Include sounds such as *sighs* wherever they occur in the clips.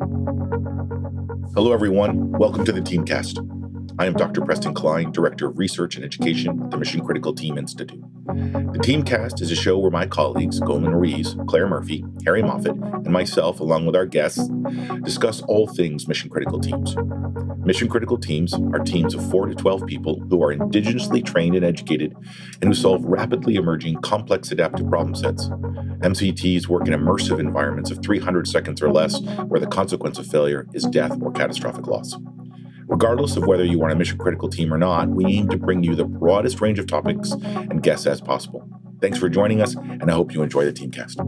Hello, everyone. Welcome to the Teamcast. I am Dr. Preston Cline, Director of Research and Education at the Mission Critical Team Institute. The Teamcast is a show where my colleagues, Goldman Ruiz, Claire Murphy, Harry Moffett, and myself, along with our guests, discuss all things mission critical teams. Mission critical teams are teams of 4 to 12 people who are indigenously trained and educated and who solve rapidly emerging complex adaptive problem sets. MCTs work in immersive environments of 300 seconds or less, where the consequence of failure is death or catastrophic loss. Regardless of whether you are on a mission critical team or not, we aim to bring you the broadest range of topics and guests as possible. Thanks for joining us, and I hope you enjoy the Teamcast.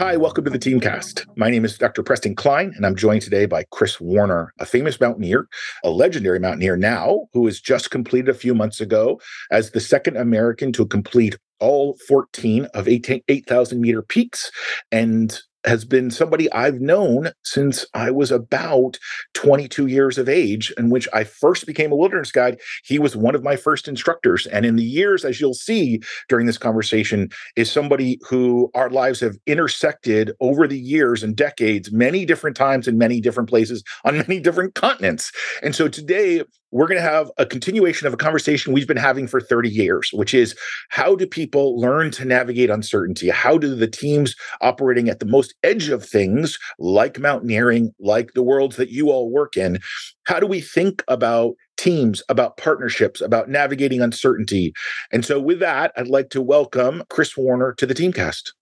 Hi, welcome to the Teamcast. My name is Dr. Preston Cline, and I'm joined today by Chris Warner, a famous mountaineer, a legendary mountaineer now, who has just completed a few months ago as the second American to complete all 14 of 8,000 meter peaks and has been somebody I've known since I was about 22 years of age, in which I first became a wilderness guide. He was one of my first instructors. And in the years, as you'll see during this conversation, is somebody who our lives have intersected over the years and decades, many different times in many different places on many different continents. And so today, we're going to have a continuation of a conversation we've been having for 30 years, which is how do people learn to navigate uncertainty? How do the teams operating at the most edge of things, like mountaineering, like the worlds that you all work in, how do we think about teams, about partnerships, about navigating uncertainty? And so, with that, I'd like to welcome Chris Warner to the Teamcast.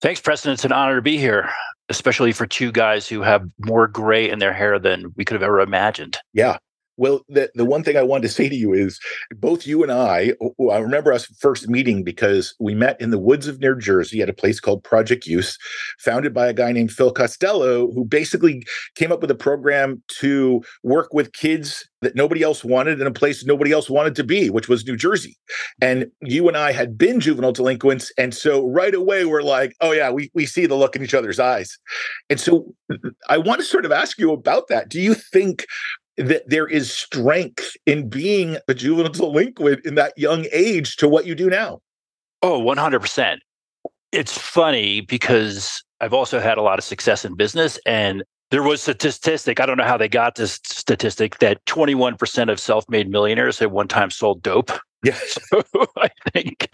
Thanks, Preston. It's an honor to be here, especially for two guys who have more gray in their hair than we could have ever imagined. Yeah. Well, the, the one thing I wanted to say to you is both you and I, I remember us first meeting because we met in the woods of New Jersey at a place called Project Youth, founded by a guy named Phil Costello, who basically came up with a program to work with kids that nobody else wanted in a place nobody else wanted to be, which was New Jersey. And you and I had been juvenile delinquents. And so right away, we're like, oh, yeah, we, we see the look in each other's eyes. And so mm, I want to sort of ask you about that. Do you think that there is strength in being a juvenile delinquent in that young age to what you do now. Oh, 100%. It's funny because I've also had a lot of success in business and there was a statistic, I don't know how they got this statistic that 21% of self-made millionaires at one time sold dope. Yes. *laughs* So I think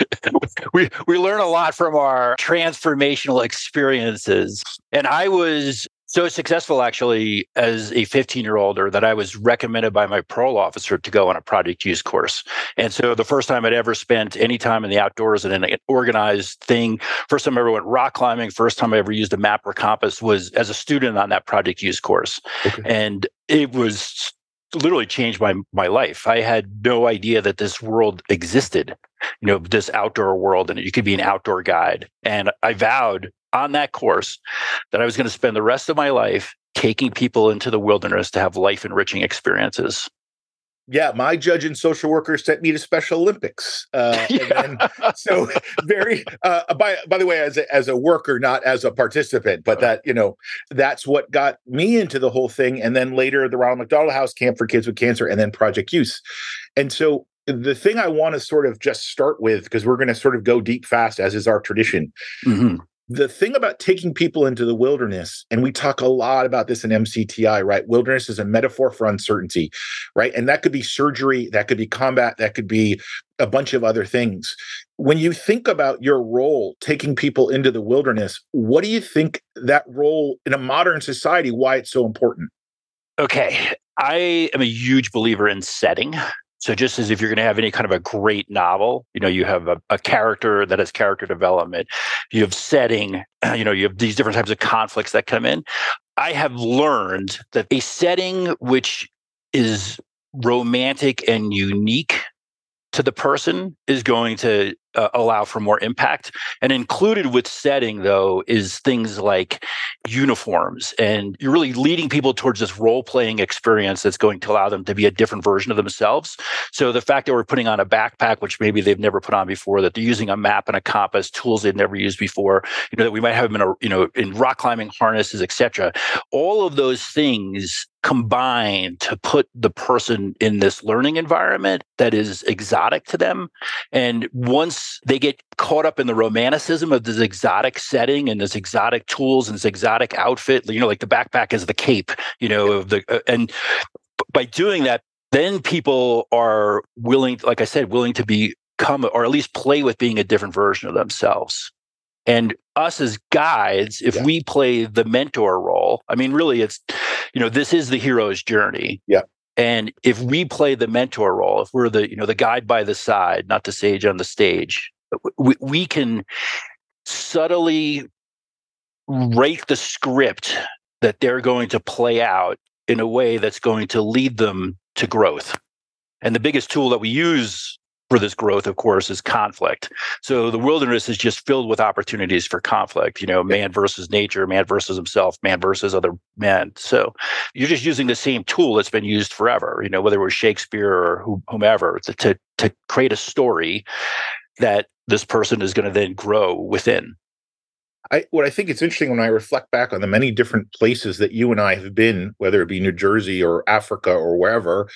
we we learn a lot from our transformational experiences. And I was so successful actually as a 15 year older that I was recommended by my parole officer to go on a Project Youth course. And so the first time I'd ever spent any time in the outdoors in an organized thing, first time I ever went rock climbing, first time I ever used a map or compass was as a student on that Project Youth course. Okay. And it was literally changed my my life. I had no idea that this world existed, you know, this outdoor world and you could be an outdoor guide. And I vowed on that course that I was going to spend the rest of my life taking people into the wilderness to have life enriching experiences. Yeah, my judge and social worker sent me to Special Olympics. Uh, *laughs* yeah. so very. Uh, by by the way, as a, as a worker, not as a participant, but that you know, that's what got me into the whole thing. And then later, the Ronald McDonald House Camp for Kids with Cancer, and then Project Youth. And so the thing I want to sort of just start with, because we're going to sort of go deep fast, as is our tradition, mm-hmm the thing about taking people into the wilderness, and we talk a lot about this in MCTI, right? Wilderness is a metaphor for uncertainty, right? And that could be surgery, that could be combat, that could be a bunch of other things. When you think about your role taking people into the wilderness, what do you think that role in a modern society, why it's so important? Okay. I am a huge believer in setting. So just as if you're going to have any kind of a great novel, you know, you have a, a, character that has character development, you have setting, *clears throat* you know, you have these different types of conflicts that come in. I have learned that a setting which is romantic and unique to the person is going to uh, allow for more impact. And included with setting, though, is things like uniforms. And you're really leading people towards this role playing experience that's going to allow them to be a different version of themselves. So the fact that we're putting on a backpack, which maybe they've never put on before, that they're using a map and a compass, tools they've never used before, you know, that we might have them in a, you know, in rock climbing harnesses, etc. All of those things combine to put the person in this learning environment that is exotic to them. And once they get caught up in the romanticism of this exotic setting and this exotic tools and this exotic outfit, you know, like the backpack is the cape, you know, of the, uh, and by doing that, then people are willing, like I said, willing to become or at least play with being a different version of themselves. And us as guides, if yeah. we play the mentor role, I mean, really, it's, you know, this is the hero's journey. Yeah. And if we play the mentor role, if we're the, you know, the guide by the side, not the sage on the stage, we, we can subtly write the script that they're going to play out in a way that's going to lead them to growth. And the biggest tool that we use for this growth, of course, is conflict. So the wilderness is just filled with opportunities for conflict, you know, man versus nature, man versus himself, man versus other men. So you're just using the same tool that's been used forever, you know, whether it was Shakespeare or whomever, to, to, to create a story that this person is going to then grow within. I, what I think it's interesting when I reflect back on the many different places that you and I have been, whether it be New Jersey or Africa or wherever,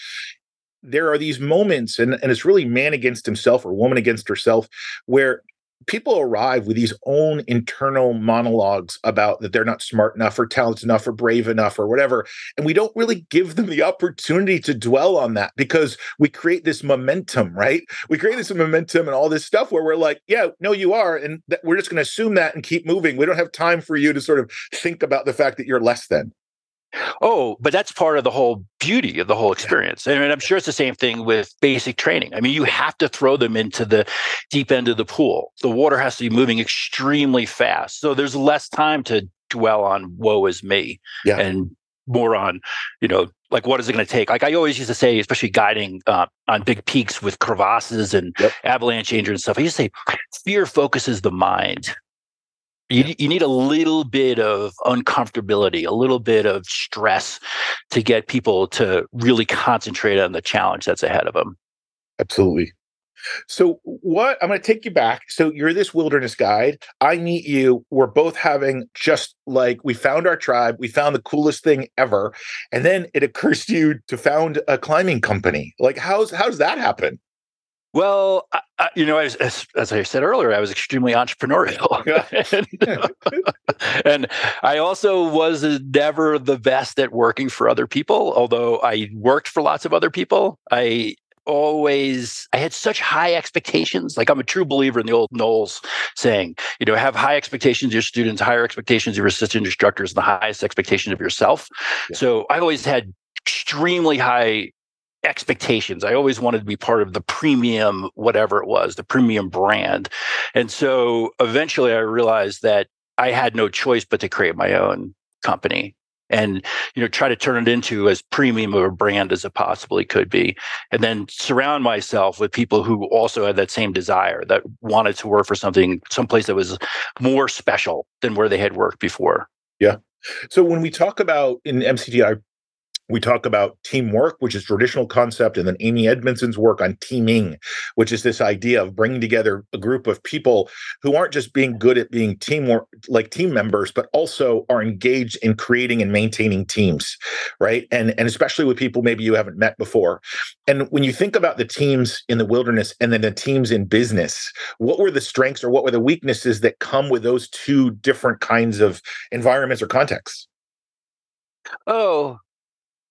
there are these moments, and, and it's really man against himself or woman against herself, where people arrive with these own internal monologues about that they're not smart enough or talented enough or brave enough or whatever and we don't really give them the opportunity to dwell on that because we create this momentum right? We create this momentum and all this stuff where we're like yeah no you are and th- we're just going to assume that and keep moving. We don't have time for you to sort of think about the fact that you're less than Oh, but that's part of the whole beauty of the whole experience. And I'm sure it's the same thing with basic training. I mean, you have to throw them into the deep end of the pool. The water has to be moving extremely fast. So there's less time to dwell on woe is me yeah. and more on, you know, like what is it going to take? Like I always used to say, especially guiding uh, on big peaks with crevasses and yep. avalanche danger and stuff, I used to say fear focuses the mind you, you need a little bit of uncomfortability, a little bit of stress to get people to really concentrate on the challenge that's ahead of them. Absolutely. So, what I'm going to take you back. So, you're this wilderness guide. I meet you. We're both having just like we found our tribe. We found the coolest thing ever. And then it occurs to you to found a climbing company. Like, how's how does that happen? Well, I, I, you know, as, as, as, I said earlier, I was extremely entrepreneurial. and, *laughs* and, I also was uh, never the best at working for other people, although I worked for lots of other people. I always I had such high expectations. Like I'm a true believer in the old NOLS saying, you know, have high expectations of your students, higher expectations of your assistant instructors, and the highest expectations of yourself. Yeah. So I always had extremely high expectations. I always wanted to be part of the premium, whatever it was, the premium brand. And so eventually I realized that I had no choice but to create my own company and you know try to turn it into as premium of a brand as it possibly could be and then surround myself with people who also had that same desire that wanted to work for something someplace that was more special than where they had worked before yeah so when we talk about in mcti we talk about teamwork, which is traditional concept, and then Amy Edmondson's work on teaming, which is this idea of bringing together a group of people who aren't just being good at being teamwork like team members, but also are engaged in creating and maintaining teams, right? And and especially with people maybe you haven't met before. And when you think about the teams in the wilderness and then the teams in business, what were the strengths or what were the weaknesses that come with those two different kinds of environments or contexts? Oh,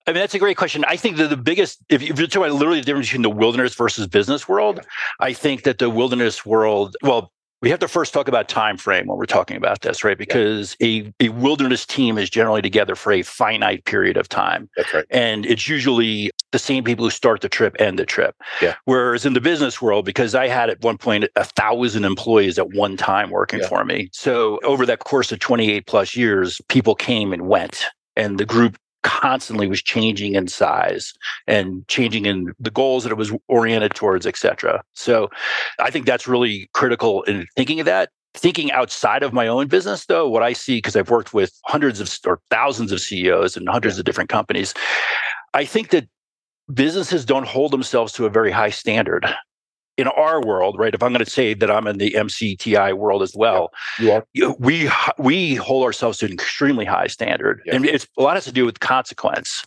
I mean, that's a great question. I think that the biggest, if you're talking about literally the difference between the wilderness versus business world, I think that the wilderness world, well, we have to first talk about time frame when we're talking about this, right? Because yeah. a, a wilderness team is generally together for a finite period of time. That's right. And it's usually the same people who start the trip end the trip. Yeah. Whereas in the business world, because I had at one point a thousand employees at one time working yeah. for me. So over that course of 28 plus years, people came and went and the group constantly was changing in size and changing in the goals that it was oriented towards, et cetera. So I think that's really critical in thinking of that. Thinking outside of my own business, though, what I see, because I've worked with hundreds of or thousands of CEOs and hundreds of different companies, I think that businesses don't hold themselves to a very high standard in our world, right? If I'm going to say that I'm in the MCTI world as well, yeah. We we hold ourselves to an extremely high standard, yeah. and it's a lot has to do with consequence.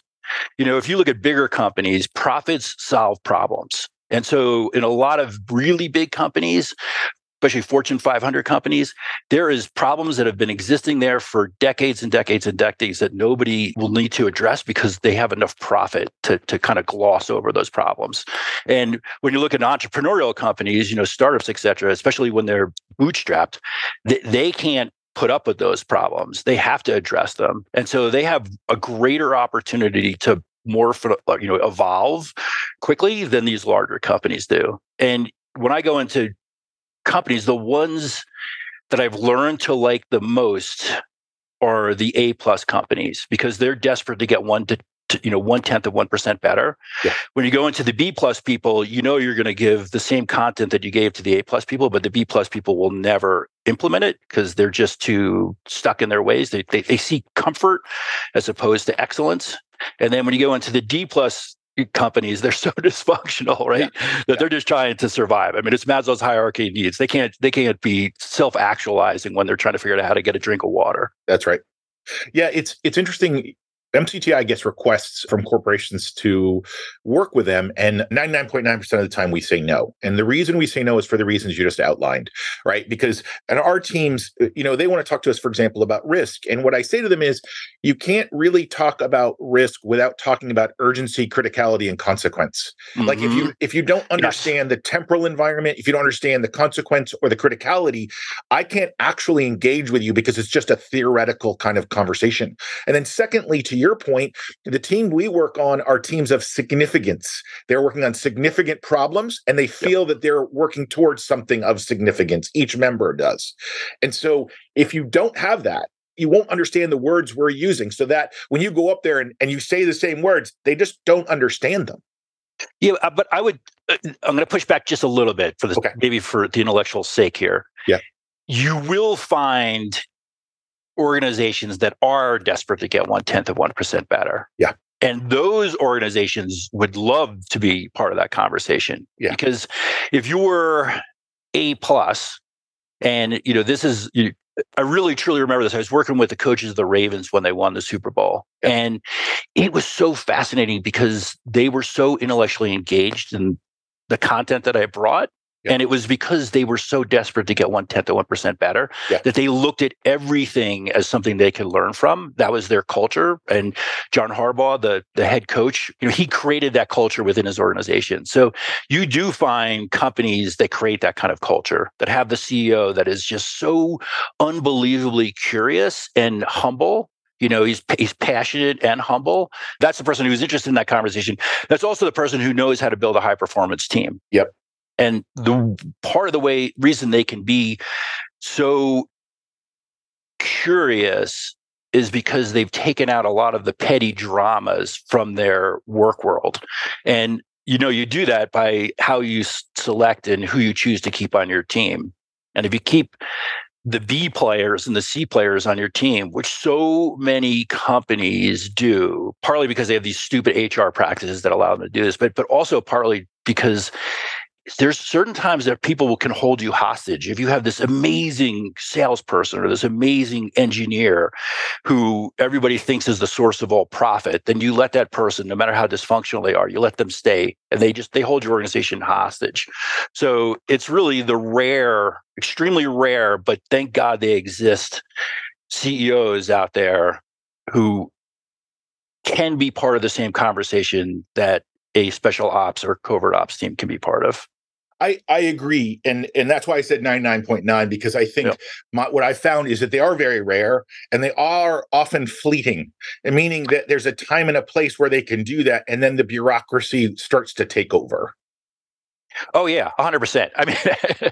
You know, if you look at bigger companies, profits solve problems. And so, in a lot of really big companies, especially Fortune 500 companies, there is problems that have been existing there for decades and decades and decades that nobody will need to address because they have enough profit to, to kind of gloss over those problems. And when you look at entrepreneurial companies, you know, startups, et cetera, especially when they're bootstrapped, they, they can't put up with those problems. They have to address them. And so they have a greater opportunity to morph, you know, evolve quickly than these larger companies do. And when I go into companies, the ones that I've learned to like the most are the A plus companies because they're desperate to get one to, to you know one tenth of one percent better. Yeah. When you go into the B plus people, you know you're going to give the same content that you gave to the A plus people, but the B plus people will never implement it because they're just too stuck in their ways. They, they they seek comfort as opposed to excellence. And then when you go into the D plus companies they're *laughs* so dysfunctional right? Yeah. that yeah. they're just trying to survive. I mean it's maslow's hierarchy of needs. They can't they can't be self-actualizing when they're trying to figure out how to get a drink of water. That's right. Yeah it's it's interesting MCTI gets requests from corporations to work with them, and 99.9% of the time we say no. And the reason we say no is for the reasons you just outlined, right? Because and our teams, you know, they want to talk to us, for example, about risk. And what I say to them is, you can't really talk about risk without talking about urgency, criticality, and consequence. Mm-hmm. Like if you mm-hmm. if you don't understand yes. the temporal environment, if you don't understand the consequence or the criticality, I can't actually engage with you because it's just a theoretical kind of conversation. And then secondly, to your your point, the team we work on are teams of significance. They're working on significant problems and they feel yep. that they're working towards something of significance. Each member does. And so if you don't have that, you won't understand the words we're using. So that when you go up there and, and you say the same words, they just don't understand them. Yeah, uh, but I would. Uh, I'm going to push back just a little bit for this, okay. maybe for the intellectual sake here. Yeah, you will find organizations that are desperate to get one tenth of one percent better. Yeah. And those organizations would love to be part of that conversation. Yeah. Because if you were A plus, and you know, this is you, I really truly remember this. I was working with the coaches of the Ravens when they won the Super Bowl. Yeah. And it was so fascinating because they were so intellectually engaged in the content that I brought yeah. And it was because they were so desperate to get one tenth of one percent better yeah. that they looked at everything as something they could learn from. That was their culture. And John Harbaugh, the the head coach, you know, he created that culture within his organization. So you do find companies that create that kind of culture that have the CEO that is just so unbelievably curious and humble you know he's he's passionate and humble that's the person who's interested in that conversation that's also the person who knows how to build a high performance team yep and the part of the way reason they can be so curious is because they've taken out a lot of the petty dramas from their work world. And you know, you do that by how you select and who you choose to keep on your team. And if you keep the B players and the C players on your team, which so many companies do, partly because they have these stupid HR practices that allow them to do this, but but also partly because there's certain times that people can hold you hostage. If you have this amazing salesperson or this amazing engineer who everybody thinks is the source of all profit, then you let that person, no matter how dysfunctional they are, you let them stay and they just they hold your organization hostage. So it's really the rare, extremely rare, but thank God they exist CEOs out there who can be part of the same conversation that a special ops or covert ops team can be part of. I, I agree, and and that's why I said ninety nine point nine because I think yep. my, what I found is that they are very rare and they are often fleeting, and meaning that there's a time and a place where they can do that, and then the bureaucracy starts to take over. Oh yeah, hundred percent. I mean,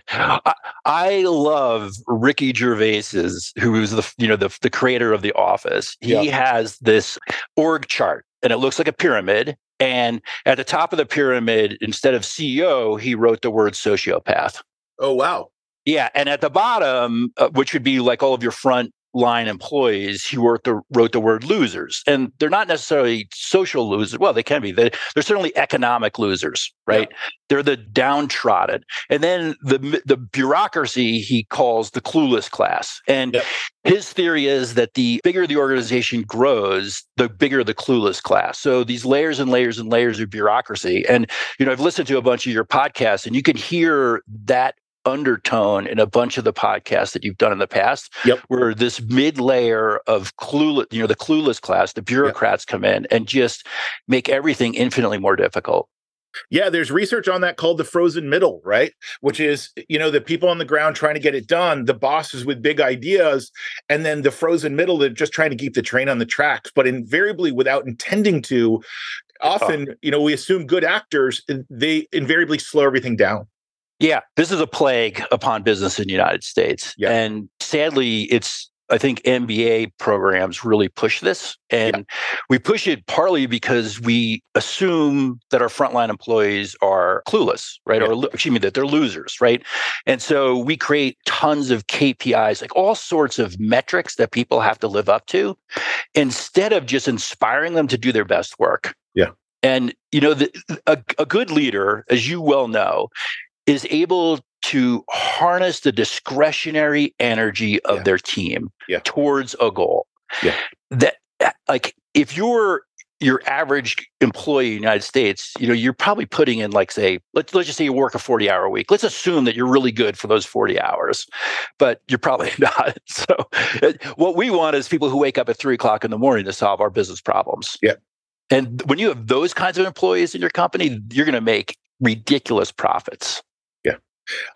*laughs* I, I, love Ricky Gervais's, who is the you know the the creator of The Office. He yep. has this org chart, and it looks like a pyramid, and at the top of the pyramid, instead of CEO, he wrote the word sociopath. Oh, wow. Yeah. And at the bottom, uh, which would be like all of your front line employees, he wrote the, wrote the word losers. And they're not necessarily social losers. Well, they can be. They, they're certainly economic losers, right? Yeah. They're the downtrodden. And then the, the bureaucracy he calls the clueless class. And yeah. his theory is that the bigger the organization grows, the bigger the clueless class. So these layers and layers and layers of bureaucracy. And, you know, I've listened to a bunch of your podcasts and you can hear that undertone in a bunch of the podcasts that you've done in the past yep. where this mid layer of clueless you know the clueless class the bureaucrats yep. come in and just make everything infinitely more difficult yeah, there's research on that called the frozen middle, right? Which is, you know, the people on the ground trying to get it done, the bosses with big ideas, and then the frozen middle that just trying to keep the train on the tracks, but invariably without intending to. Often, you know, we assume good actors, eh, they invariably slow everything down. Yeah, this is a plague upon business in the United States. Yeah. And sadly, it's I think MBA programs really push this. And yeah. we push it partly because we assume that our frontline employees are clueless, right? Yeah. Or excuse me, that they're losers, right? And so we create tons of KPIs, like all sorts of metrics that people have to live up to, instead of just inspiring them to do their best work. Yeah. And you know, the, a, a good leader, as you well know, is able to harness the discretionary energy of yeah. their team yeah. towards a goal. Yeah. That uh, like if you're your average employee in the United States, you know, you're probably putting in like say, let's let's just say you work a 40 hour week. Let's assume that you're really good for those 40 hours, but you're probably *laughs* not. So uh, what we want is people who wake up at three o'clock in the morning to solve our business problems. Yeah. And when you have those kinds of employees in your company, you're going to make ridiculous profits.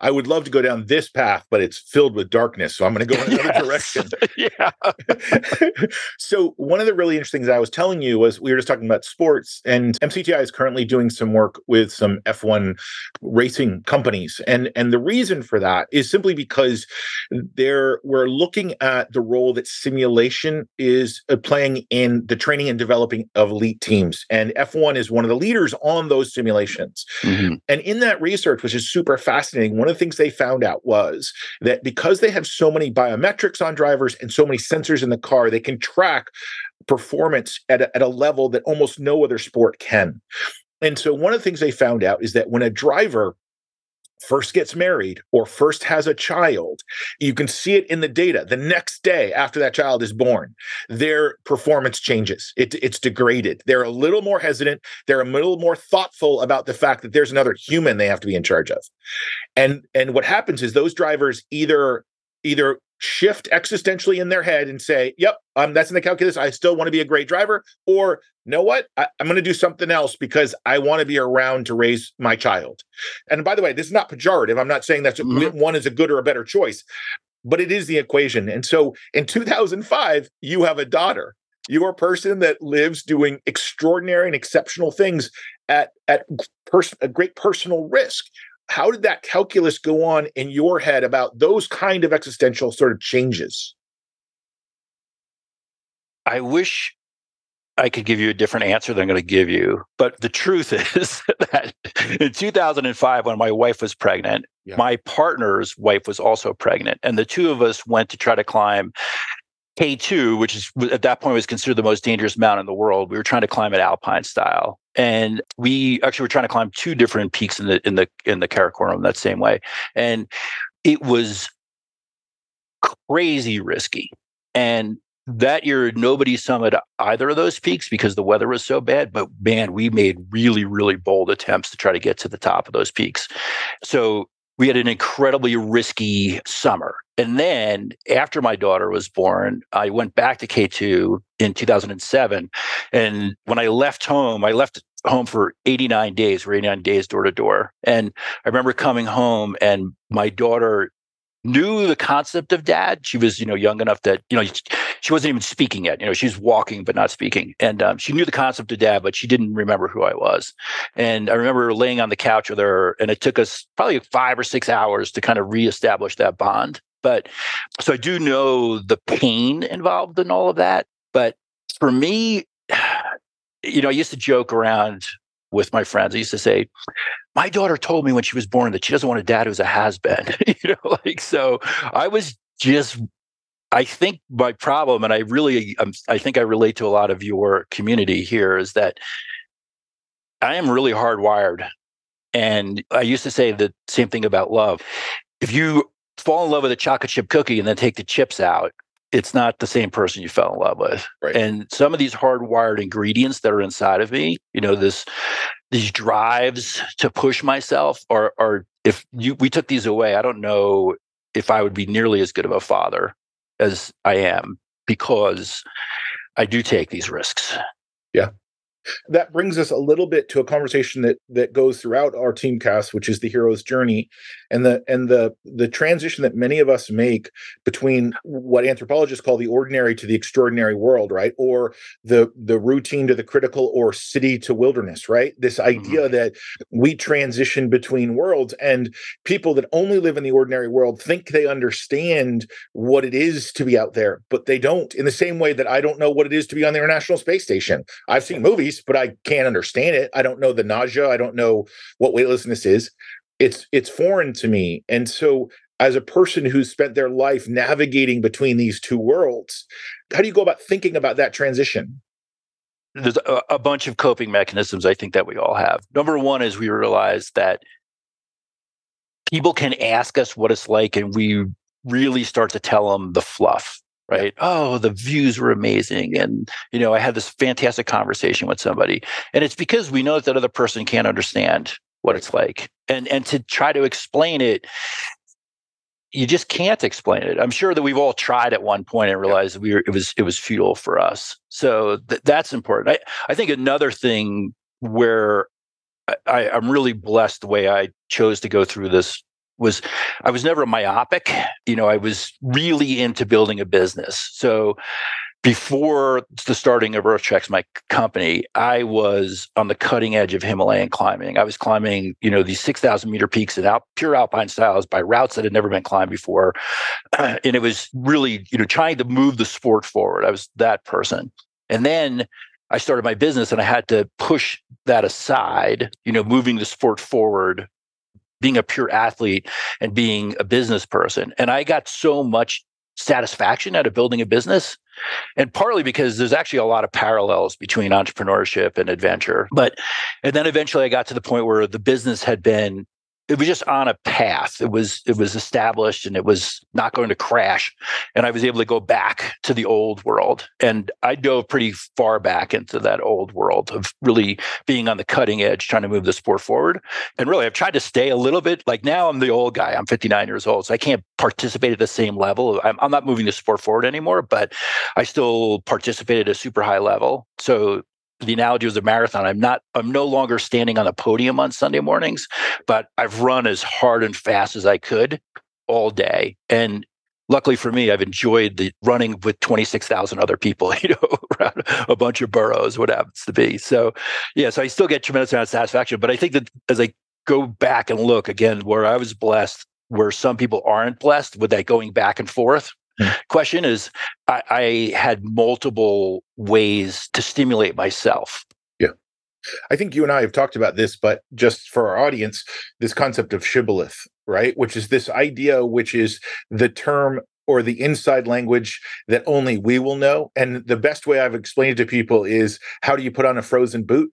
I would love to go down this path, but it's filled with darkness. So I'm going to go in another yes. direction. *laughs* yeah. *laughs* so one of the really interesting things I was telling you was we were just talking about sports, and MCTI is currently doing some work with some F1 racing companies, and and the reason for that is simply because there we're looking at the role that simulation is uh, playing in the training and developing of elite teams, and F1 is one of the leaders on those simulations. Mm-hmm. And in that research, which is super fascinating One of the things they found out was that because they have so many biometrics on drivers and so many sensors in the car, they can track performance at a, at a level that almost no other sport can. And so, one of the things they found out is that when a driver first gets married or first has a child, you can see it in the data. The next day after that child is born, their performance changes. It, it's degraded. They're a little more hesitant. They're a little more thoughtful about the fact that there's another human they have to be in charge of. And and what happens is those drivers either either shift existentially in their head and say, "Yep, um, that's in the calculus. I still want to be a great driver," or "Know what? I, am going to do something else because I want to be around to raise my child." And by the way, this is not pejorative. I'm not saying that mm-hmm. one is a good or a better choice, but it is the equation. And so, in 2005, you have a daughter. You're a person that lives doing extraordinary and exceptional things at at pers- a great personal risk how did that calculus go on in your head about those kind of existential sort of changes? I wish I could give you a different answer than I'm going to give you. But the truth *laughs* is that in 2005, when my wife was pregnant, yeah. my partner's wife was also pregnant. And the two of us went to try to climb K2, which is at that point was considered the most dangerous mountain in the world. We were trying to climb it alpine style and we actually were trying to climb two different peaks in the in the in the Karakoram that same way, and it was crazy risky. And that year, nobody summited either of those peaks because the weather was so bad. But man, we made really, really bold attempts to try to get to the top of those peaks. So we had an incredibly risky summer. And then after my daughter was born, I went back to K2 in 2007. And when I left home, I left home for 89 days, or 89 days door to door. And I remember coming home and my daughter knew the concept of dad. She was, you know, young enough that, you know, she wasn't even speaking yet. You know, she's walking but not speaking. And um, she knew the concept of dad, but she didn't remember who I was. And I remember laying on the couch with her, and it took us probably five or six hours to kind of reestablish that bond. But so I do know the pain involved in all of that. But for me, *sighs* you know, I used to joke around with my friends. I used to say, my daughter told me when she was born that she doesn't want a dad who's a has been. *laughs* you know, like so I was just I think my problem, and I really, um, I think I relate to a lot of your community here, is that I am really hardwired. And I used to say the same thing about love. If you fall in love with a chocolate chip cookie and then take the chips out, it's not the same person you fell in love with. Right. And some of these hardwired ingredients that are inside of me, you know, uh-huh. this these drives to push myself are are if you we took these away, I don't know if I would be nearly as good of a father as I am because I do take these risks. Yeah that brings us a little bit to a conversation that that goes throughout our Teamcast which is the hero's journey and the and the the transition that many of us make between what anthropologists call the ordinary to the extraordinary world right or the the routine to the critical or city to wilderness right this idea mm-hmm. that we transition between worlds and people that only live in the ordinary world think they understand what it is to be out there but they don't in the same way that I don't know what it is to be on the international space station I've seen movies but I can't understand it. I don't know the nausea. I don't know what weightlessness is. It's it's foreign to me. And so as a person who's spent their life navigating between these two worlds, how do you go about thinking about that transition? There's a, a bunch of coping mechanisms I think that we all have. Number one is we realize that people can ask us what it's like and we really start to tell them the fluff right? Oh, the views were amazing. And, you know, I had this fantastic conversation with somebody. And it's because we know that that other person can't understand what it's like. And and to try to explain it, you just can't explain it. I'm sure that we've all tried at one point and realized we were, it was it was futile for us. So th- that's important. I, I think another thing where I, I'm really blessed the way I chose to go through this was I was never myopic. You know, I was really into building a business. So before the starting of EarthTreks, my company, I was on the cutting edge of Himalayan climbing. I was climbing, you know, these 6,000 meter peaks in pure alpine styles by routes that had never been climbed before. *clears throat* and it was really, you know, trying to move the sport forward. I was that person. And then I started my business and I had to push that aside, you know, moving the sport forward being a pure athlete and being a business person. And I got so much satisfaction out of building a business. And partly because there's actually a lot of parallels between entrepreneurship and adventure. But, and then eventually I got to the point where the business had been it was just on a path. It was it was established and it was not going to crash. And I was able to go back to the old world. And I dove pretty far back into that old world of really being on the cutting edge, trying to move the sport forward. And really, I've tried to stay a little bit. Like now, I'm the old guy. I'm 59 years old, so I can't participate at the same level. I'm, I'm not moving the sport forward anymore, but I still participate at a super high level. So the analogy was a marathon. I'm not, I'm no longer standing on a podium on Sunday mornings, but I've run as hard and fast as I could all day. And luckily for me, I've enjoyed the running with 26,000 other people, *laughs* you know, around a bunch of boroughs, what happens to be. So, yeah, so I still get tremendous amount of satisfaction. But I think that as I go back and look again, where I was blessed, where some people aren't blessed with that going back and forth, Hmm. question is I, I had multiple ways to stimulate myself yeah I think you and I have talked about this, but just for our audience, this concept of shibboleth, right? Which is this idea, which is the term or the inside language that only we will know. And the best way I've explained it to people is how do you put on a frozen boot?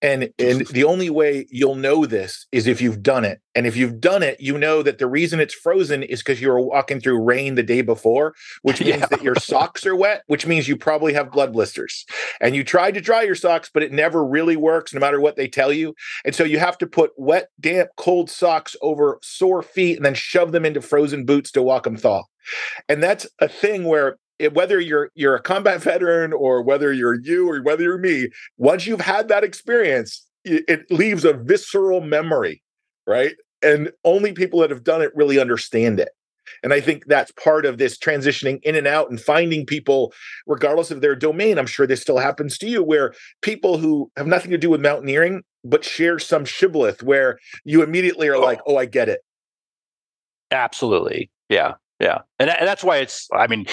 And and mm-hmm. the only way you'll know this is if you've done it. And if you've done it, you know that the reason it's frozen is because you were walking through rain the day before, which *laughs* means yeah. that your socks are wet, which means you probably have blood blisters. And you tried to dry your socks, but it never really works no matter what they tell you. And so you have to put wet, damp, cold socks over sore feet and then shove them into frozen boots to walk them thaw. And that's a thing where it, whether you're you're a combat veteran or whether you're you or whether you're me, once you've had that experience, it, it leaves a visceral memory, right? And only people that have done it really understand it. And I think that's part of this transitioning in and out and finding people, regardless of their domain. I'm sure this still happens to you, where people who have nothing to do with mountaineering, but share some shibboleth where you immediately are oh. like, oh, I get it. Absolutely. Yeah. Yeah. And, and that's why it's, I mean,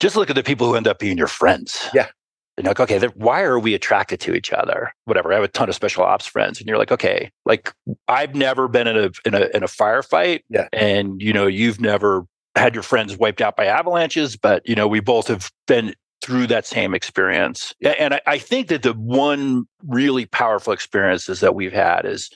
just look at the people who end up being your friends. Yeah. And like, okay, why are we attracted to each other? Whatever. I have a ton of special ops friends, and you're like, okay, like I've never been in a in a in a firefight, yeah, and you know, you've never had your friends wiped out by avalanches, but you know, we both have been through that same experience. Yeah. And I, I think that the one really powerful experiences that we've had is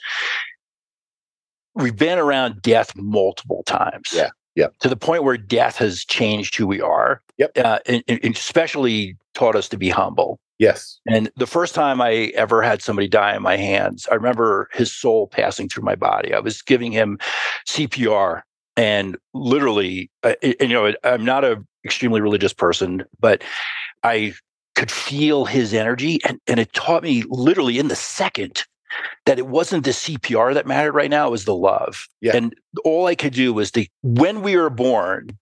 we've been around death multiple times. Yeah. Yeah. To the point where death has changed who we are. Yep. Uh, and, and especially taught us to be humble. Yes. And the first time I ever had somebody die in my hands, I remember his soul passing through my body. I was giving him CPR and literally, uh, and, you know, I'm not an extremely religious person, but I could feel his energy and, and it taught me literally in the second that it wasn't the CPR that mattered right now, it was the love. Yeah. And all I could do was to, when we were born,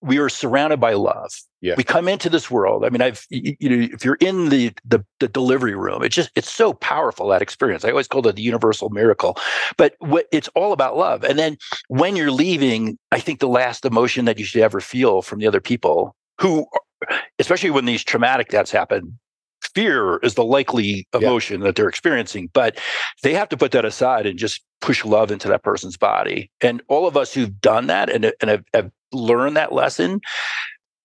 we are surrounded by love. Yeah. We come into this world. I mean, I've you, you know, if you're in the, the the delivery room, it's just it's so powerful that experience. I always call it the universal miracle. But what it's all about love. And then when you're leaving, I think the last emotion that you should ever feel from the other people who especially when these traumatic deaths happen, fear is the likely emotion yeah. that they're experiencing, but they have to put that aside and just push love into that person's body. And all of us who've done that and, and have, have learned that lesson,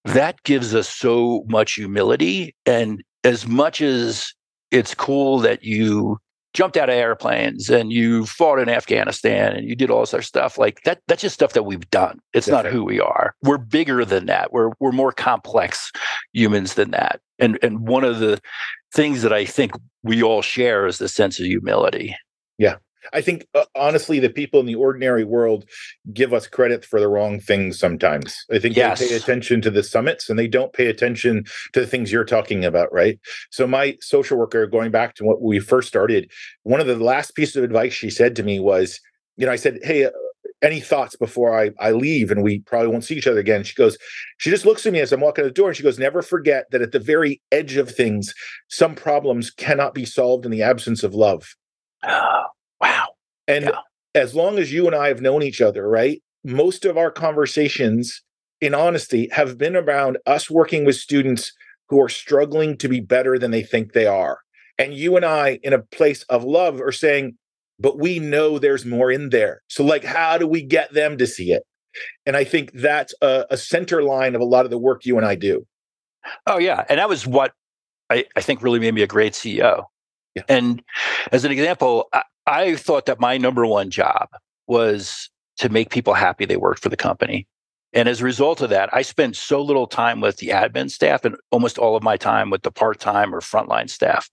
that gives us so much humility. And as much as it's cool that you jumped out of airplanes and you fought in Afghanistan and you did all this other stuff like that that's just stuff that we've done. It's not who we are. We're bigger than that. We're we're more complex humans than that. And and one of the things that I think we all share is the sense of humility. Yeah. I think uh, honestly, the people in the ordinary world give us credit for the wrong things sometimes. I think yes. they pay attention to the summits and they don't pay attention to the things you're talking about, right? So, my social worker, going back to what we first started, one of the last pieces of advice she said to me was, you know, I said, Hey, uh, any thoughts before I, I leave and we probably won't see each other again. She goes, she just looks at me as I'm walking out the door and she goes, never forget that at the very edge of things, some problems cannot be solved in the absence of love. Wow. And yeah. as long as you and I have known each other, right? Most of our conversations, in honesty, have been around us working with students who are struggling to be better than they think they are. And you and I, in a place of love, are saying, but we know there's more in there. So, like, how do we get them to see it? And I think that's a, a center line of a lot of the work you and I do. Oh, yeah. And that was what I, I think really made me a great CEO. Yeah. And as an example, I, I thought that my number one job was to make people happy they worked for the company. And as a result of that, I spent so little time with the admin staff and almost all of my time with the part-time or frontline staff.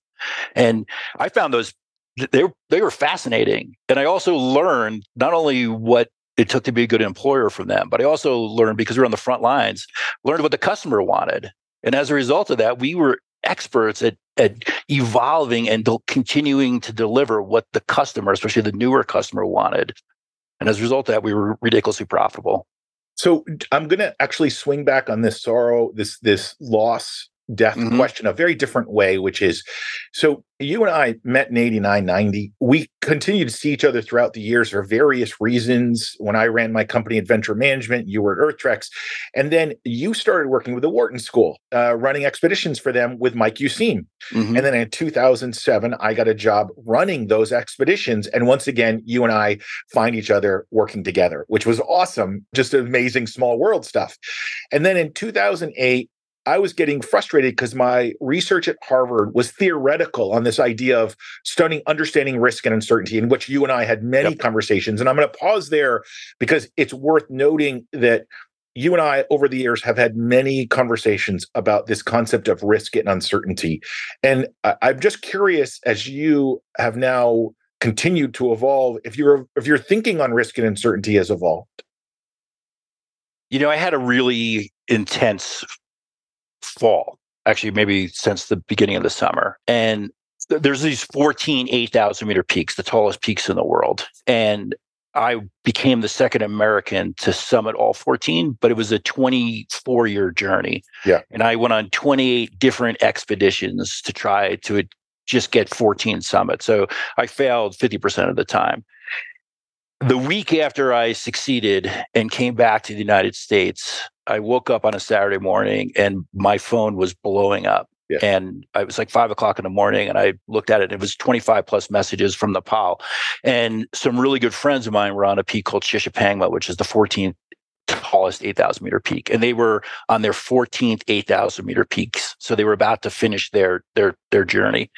And I found those they they were fascinating. And I also learned not only what it took to be a good employer from them, but I also learned because we were on the front lines, learned what the customer wanted. And as a result of that, we were experts at, at evolving and continuing to deliver what the customer, especially the newer customer, wanted. And as a result of that, we were ridiculously profitable. So I'm going to actually swing back on this sorrow, this this loss death mm-hmm. question a very different way, which is so you and I met in 89, 90. We continued to see each other throughout the years for various reasons. When I ran my company Adventure Management, you were at EarthTreks. And then you started working with the Wharton School, uh, running expeditions for them with Mike Useem. Mm-hmm. And then in 2007, I got a job running those expeditions. And once again, you and I find each other working together, which was awesome. Just amazing small world stuff. And then in 2008, I was getting frustrated because my research at Harvard was theoretical on this idea of studying understanding risk and uncertainty, in which you and I had many yep. conversations. And I'm going to pause there because it's worth noting that you and I, over the years, have had many conversations about this concept of risk and uncertainty. And I'm just curious, as you have now continued to evolve, if you're if your thinking on risk and uncertainty has evolved. You know, I had a really intense fall, actually, maybe since the beginning of the summer. And th- there's these 14 8,000 meter peaks, the tallest peaks in the world. And I became the second American to summit all 14, but it was a 24 year journey. Yeah. And I went on 28 different expeditions to try to just get 14 summits. So I failed 50% of the time. The week after I succeeded and came back to the United States, I woke up on a Saturday morning and my phone was blowing up. Yeah. And I was like five o'clock in the morning and I looked at it. it was 25 plus messages from Nepal. And some really good friends of mine were on a peak called Shishapangma, which is the 14th tallest 8,000 meter peak, and they were on their 14th 8,000 meter peaks. So they were about to finish their their their journey,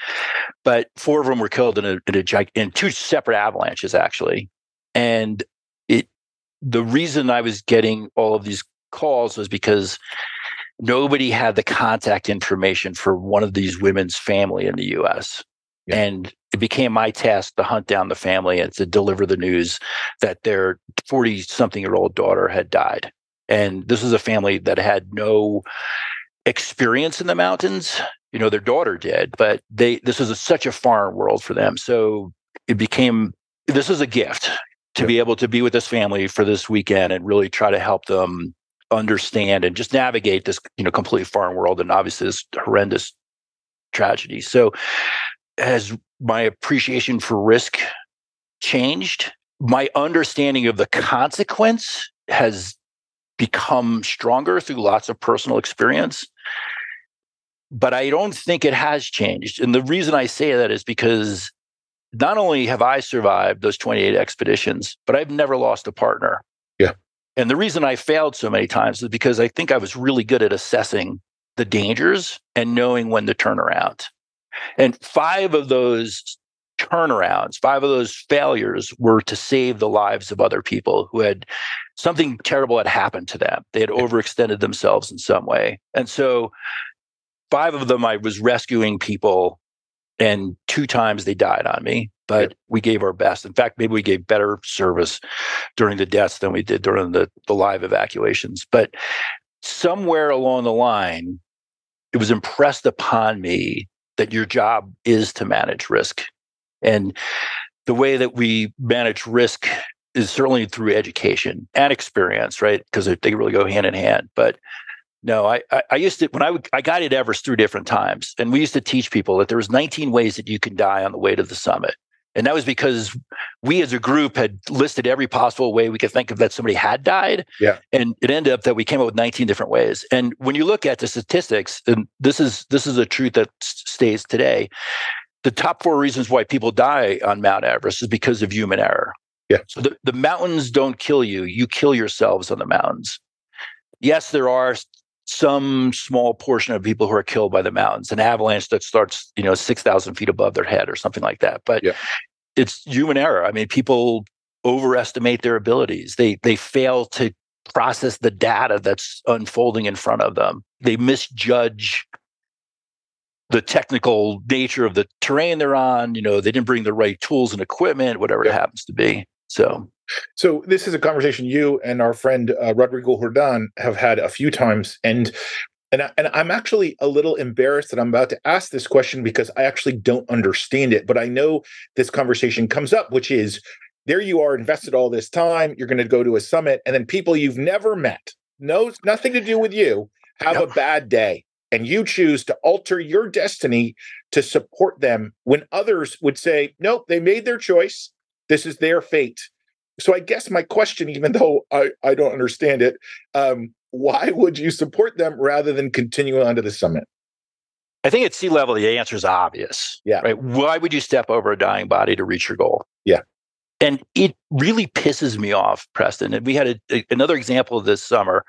but four of them were killed in a in a in two separate avalanches actually, and it the reason I was getting all of these calls was because nobody had the contact information for one of these women's family in the U.S. Yeah. And it became my task to hunt down the family and to deliver the news that their 40 something year old daughter had died. And this was a family that had no experience in the mountains. You know, their daughter did, but they this was a, such a foreign world for them. So it became this was a gift to be able to be with this family for this weekend and really try to help them understand and just navigate this, you know, completely foreign world and obviously this horrendous tragedy. So has my appreciation for risk changed. My understanding of the consequence has become stronger through lots of personal experience. But I don't think it has changed. And the reason I say that is because not only have I survived those 28 expeditions, but I've never lost a partner. And the reason I failed so many times is because I think I was really good at assessing the dangers and knowing when to turn around. And five of those turnarounds, five of those failures were to save the lives of other people who had something terrible had happened to them. They had overextended themselves in some way. And so five of them I was rescuing people and two times they died on me, but we gave our best. In fact, maybe we gave better service during the deaths than we did during the, the live evacuations. But somewhere along the line, it was impressed upon me that your job is to manage risk. And the way that we manage risk is certainly through education and experience, right? Because they really go hand in hand. But no, I, I used to when I would, I guided Everest through different times, and we used to teach people that there was 19 ways that you can die on the way to the summit. And that was because we as a group had listed every possible way we could think of that somebody had died. Yeah. And it ended up that we came up with 19 different ways. And when you look at the statistics, and this is this is a truth that stays today, the top four reasons why people die on Mount Everest is because of human error. Yeah. So the, the mountains don't kill you, you kill yourselves on the mountains. Yes, there are some small portion of people who are killed by the mountains, an avalanche that starts, you know, 6,000 feet above their head or something like that. But yeah it's human error. I mean, people overestimate their abilities. They they fail to process the data that's unfolding in front of them. They misjudge the technical nature of the terrain they're on. You know, they didn't bring the right tools and equipment, whatever it happens to be. So, so this is a conversation you and our friend uh, Rodrigo Jordan have had a few times, and and, I, and I'm actually a little embarrassed that I'm about to ask this question because I actually don't understand it. But I know this conversation comes up, which is there you are invested all this time. You're going to go to a summit, and then people you've never met, no, nothing to do with you, have a bad day. And you choose to alter your destiny to support them when others would say, nope, they made their choice. This is their fate. So I guess my question, even though I, I don't understand it, um, why would you support them rather than continue on to the summit? I think at sea level, the answer is obvious. Yeah. Right. Why would you step over a dying body to reach your goal? Yeah. And it really pisses me off, Preston. And we had a, a, another example this summer.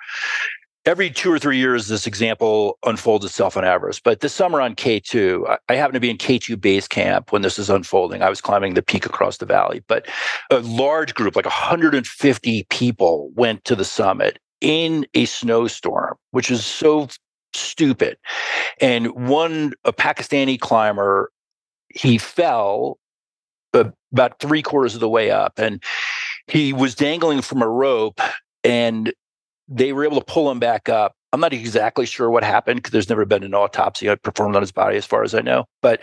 Every two or three years, this example unfolds itself on Everest. But this summer on K2, I, happened to be in K2 base camp when this is unfolding. I was climbing the peak across the valley, but a large group, like 150 people, went to the summit in a snowstorm, which is so stupid. And one, a Pakistani climber, he fell about three quarters of the way up and he was dangling from a rope and they were able to pull him back up. I'm not exactly sure what happened because there's never been an autopsy performed on his body, as far as I know. But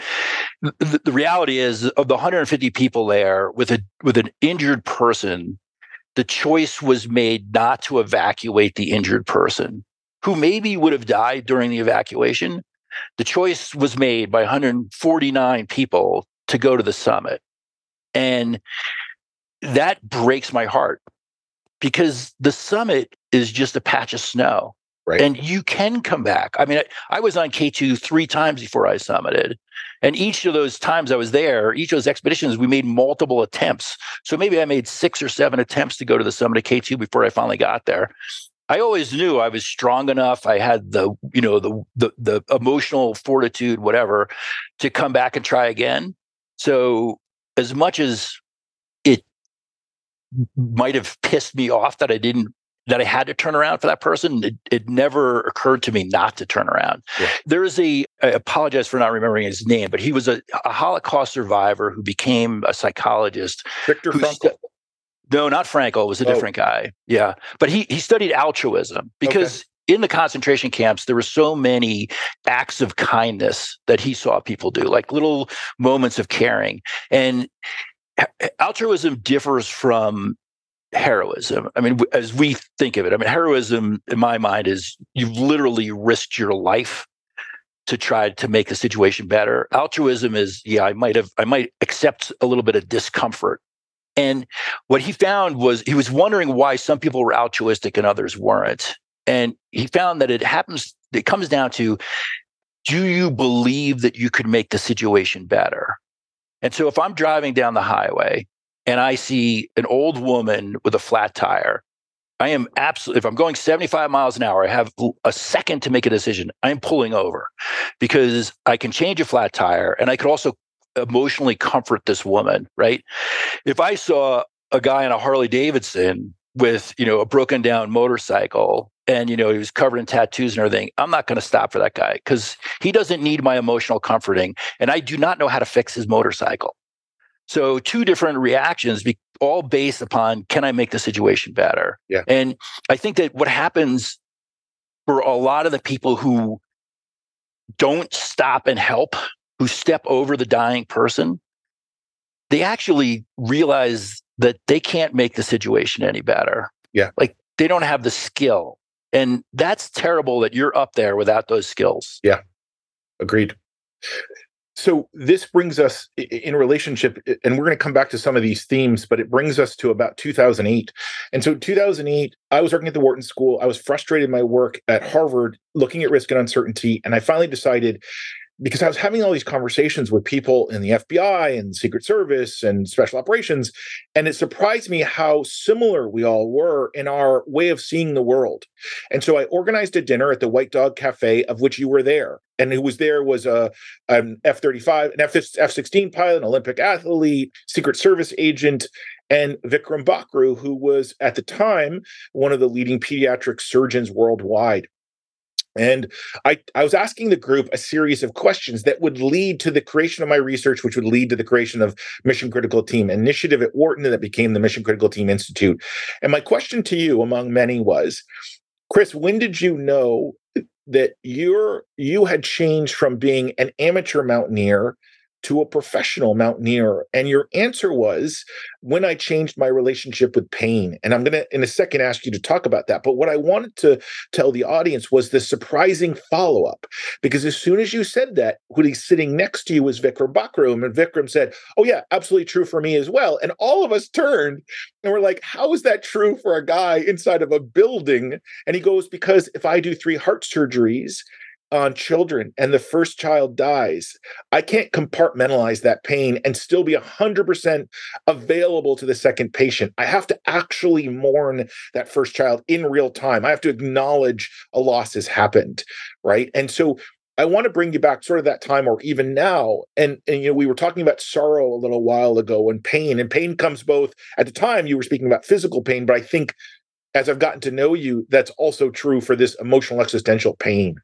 the, the reality is, of the 150 people there, with a with an injured person, the choice was made not to evacuate the injured person who maybe would have died during the evacuation. The choice was made by 149 people to go to the summit. And that breaks my heart because the summit is just a patch of snow. Right. And you can come back. I mean, I, I, was on K2 three times before I summited. And each of those times I was there, each of those expeditions, we made multiple attempts. So maybe I made six or seven attempts to go to the summit of K2 before I finally got there. I always knew I was strong enough. I had the, you know, the the the emotional fortitude, whatever, to come back and try again. So as much as might have pissed me off that I didn't that I had to turn around for that person, it, it never occurred to me not to turn around. Yeah. There is a, I apologize for not remembering his name, but he was a, a Holocaust survivor who became a psychologist. Viktor Frankl. no, not Frankl. It was a oh. different guy. Yeah. But he, he studied altruism because okay. in the concentration camps, there were so many acts of kindness that he saw people do, like little moments of caring. And altruism differs from heroism. I mean, as we think of it, I mean, heroism in my mind is you've literally risked your life to try to make the situation better. Altruism is, yeah, I might have, I might accept a little bit of discomfort. And what he found was he was wondering why some people were altruistic and others weren't. And he found that it happens, it comes down to do you believe that you could make the situation better? And so if I'm driving down the highway and I see an old woman with a flat tire, I am absolutely, if I'm going 75 miles an hour, I have a second to make a decision. I'm pulling over because I can change a flat tire and I could also emotionally comfort this woman, right? If I saw a guy in a Harley Davidson with, you know, a broken down motorcycle and, you know, he was covered in tattoos and everything, I'm not going to stop for that guy because he doesn't need my emotional comforting. And I do not know how to fix his motorcycle. So two different reactions, be, all based upon can I make the situation better? Yeah. And I think that what happens for a lot of the people who don't stop and help, who step over the dying person, they actually realize that they can't make the situation any better. Yeah. Like they don't have the skill. And that's terrible that you're up there without those skills. Yeah. Agreed so this brings us in relationship and we're going to come back to some of these themes but it brings us to about 2008 and so 2008 i was working at the wharton school i was frustrated in my work at harvard looking at risk and uncertainty and i finally decided because I was having all these conversations with people in the FBI and Secret Service and special operations, and it surprised me how similar we all were in our way of seeing the world. And so I organized a dinner at the White Dog Cafe, of which you were there. And who was there was a an F thirty five, an F sixteen pilot, an Olympic athlete, Secret Service agent, and Vikram Bakru, who was at the time one of the leading pediatric surgeons worldwide. And I, I was asking the group a series of questions that would lead to the creation of my research, which would lead to the creation of Mission Critical Team Initiative at Wharton that became the Mission Critical Team Institute. And my question to you, among many, was Chris, when did you know that you're you had changed from being an amateur mountaineer to a professional mountaineer? And your answer was when I changed my relationship with pain. And I'm going to, in a second, ask you to talk about that. But what I wanted to tell the audience was the surprising follow up. Because as soon as you said that, when he's sitting next to you was Vikram Bakrum, and Vikram said, Oh, yeah, absolutely true for me as well. And all of us turned and we're like, How is that true for a guy inside of a building? And he goes, Because if I do three heart surgeries, on children and the first child dies, I can't compartmentalize that pain and still be 100% available to the second patient. I have to actually mourn that first child in real time. I have to acknowledge a loss has happened, right? And so I want to bring you back sort of that time or even now. And, and you know, we were talking about sorrow a little while ago and pain, and pain comes both at the time you were speaking about physical pain, but I think as I've gotten to know you, that's also true for this emotional existential pain.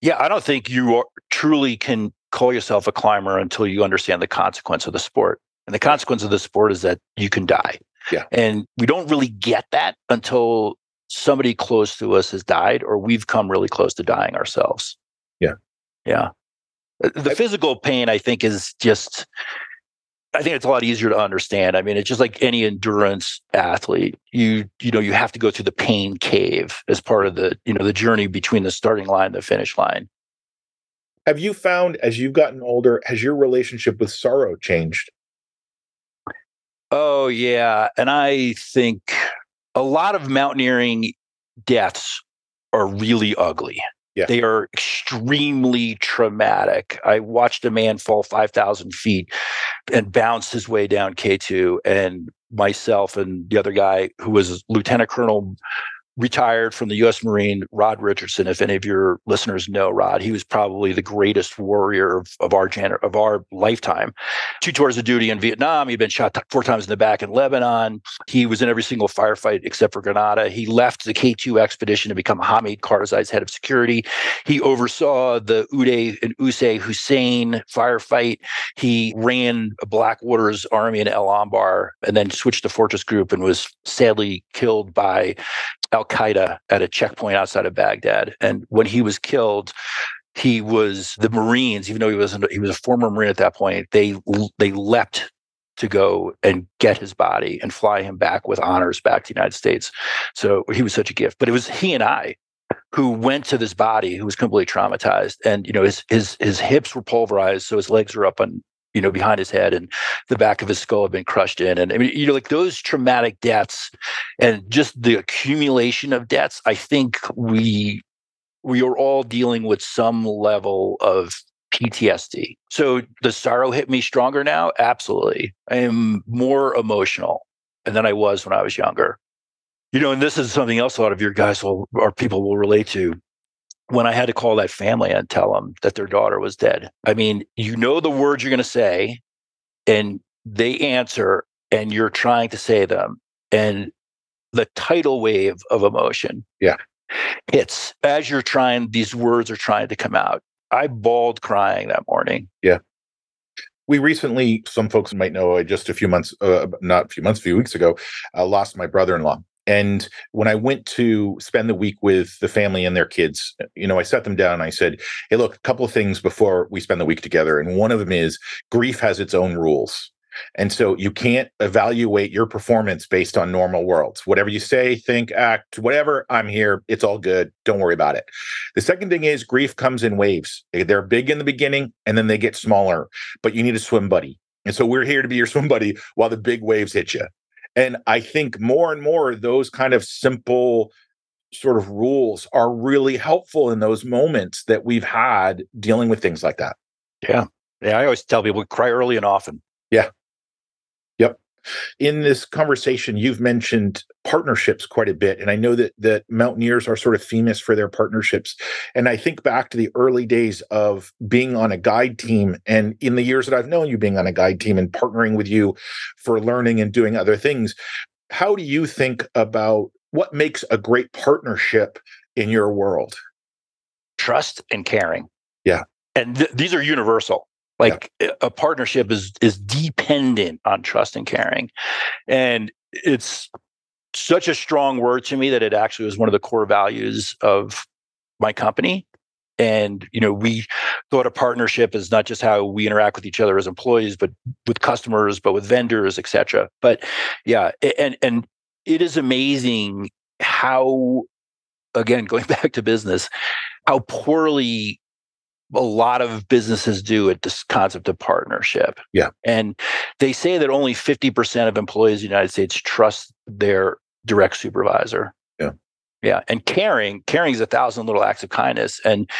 Yeah, I don't think you are, truly can call yourself a climber until you understand the consequence of the sport. And the consequence of the sport is that you can die. Yeah. And we don't really get that until somebody close to us has died or we've come really close to dying ourselves. Yeah. Yeah. Uh, the physical pain, I think, is just I think it's a lot easier to understand. I mean, it's just like any endurance athlete. You you know, you have to go through the pain cave as part of the, you know, the journey between the starting line and the finish line. Have you found as you've gotten older, has your relationship with sorrow changed? Oh yeah. And I think a lot of mountaineering deaths are really ugly. Yeah. They are extremely traumatic. I watched a man fall 5,000 feet and bounce his way down K2, and myself and the other guy, who was Lieutenant Colonel retired from the U.S. Marine, Rod Richardson. If any of your listeners know Rod, he was probably the greatest warrior of, of our gener- of our lifetime. Two tours of duty in Vietnam. He'd been shot t- four times in the back in Lebanon. He was in every single firefight except for Grenada. He left the K2 expedition to become Hamid Karzai's head of security. He oversaw the Uday and Qusay Hussein firefight. He ran Blackwater's army in El Anbar and then switched to Fortress Group and was sadly killed by Al Qaeda at a checkpoint outside of Baghdad. And when he was killed, he was the Marines, even though he was he was a former Marine at that point. They they leapt to go and get his body and fly him back with honors back to the United States. So he was such a gift. But it was he and I who went to this body who was completely traumatized, and you know his his his hips were pulverized, so his legs were up on you know, behind his head and the back of his skull had been crushed in. And I mean, you know, like those traumatic deaths and just the accumulation of deaths, I think we we are all dealing with some level of PTSD. So the sorrow hit me stronger now? Absolutely. I am more emotional than I was when I was younger. You know, and this is something else a lot of your guys will or people will relate to when I had to call that family and tell them that their daughter was dead. I mean, you know the words you're going to say, and they answer, and you're trying to say them, and the tidal wave of emotion, yeah, hits as you're trying. These words are trying to come out. I bawled crying that morning. Yeah. We recently, some folks might know, I just a few months, uh, not a few months, a few weeks ago, uh, lost my brother-in-law and when I went to spend the week with the family and their kids, uh, you know, I sat them down and I said, Hey, look, a couple of things before we spend the week together. And one of them is grief has its own rules. And so you can't evaluate your performance based on normal worlds. Whatever you say, think, act, whatever, I'm here. It's all good. Don't worry about it. The second thing is grief comes in waves. Eh, they're big in the beginning and then they get smaller, but you need a swim buddy. And so we're here to be your swim buddy while the big waves hit you. And I think more and more those kind of simple sort of rules are really helpful in those moments that we've had dealing with things like that. Yeah. Yeah. I always tell people cry early and often. Yeah. In this conversation you've mentioned partnerships quite a bit and i know that that mountaineers are sort of famous for their partnerships. And i think back to the early days of being on a guide team and in the years that i've known you being on a guide team and partnering with you for learning and doing other things how do you think about what makes a great partnership in your world? Trust and caring. Yeah. And th- these are universal like yeah. a partnership is is dependent on trust and caring. And it's such a strong word to me that it actually was one of the core values of my company. And you know, we thought a partnership is not just how we interact with each other as employees, but with customers, but with vendors, et cetera. But yeah, and and it is amazing how again *laughs* going back to business how poorly a lot of businesses do at this concept of partnership. Yeah. And they say that only 50% of employees in the United States trust their direct supervisor. Yeah. Yeah. And caring, caring is a thousand little acts of kindness. And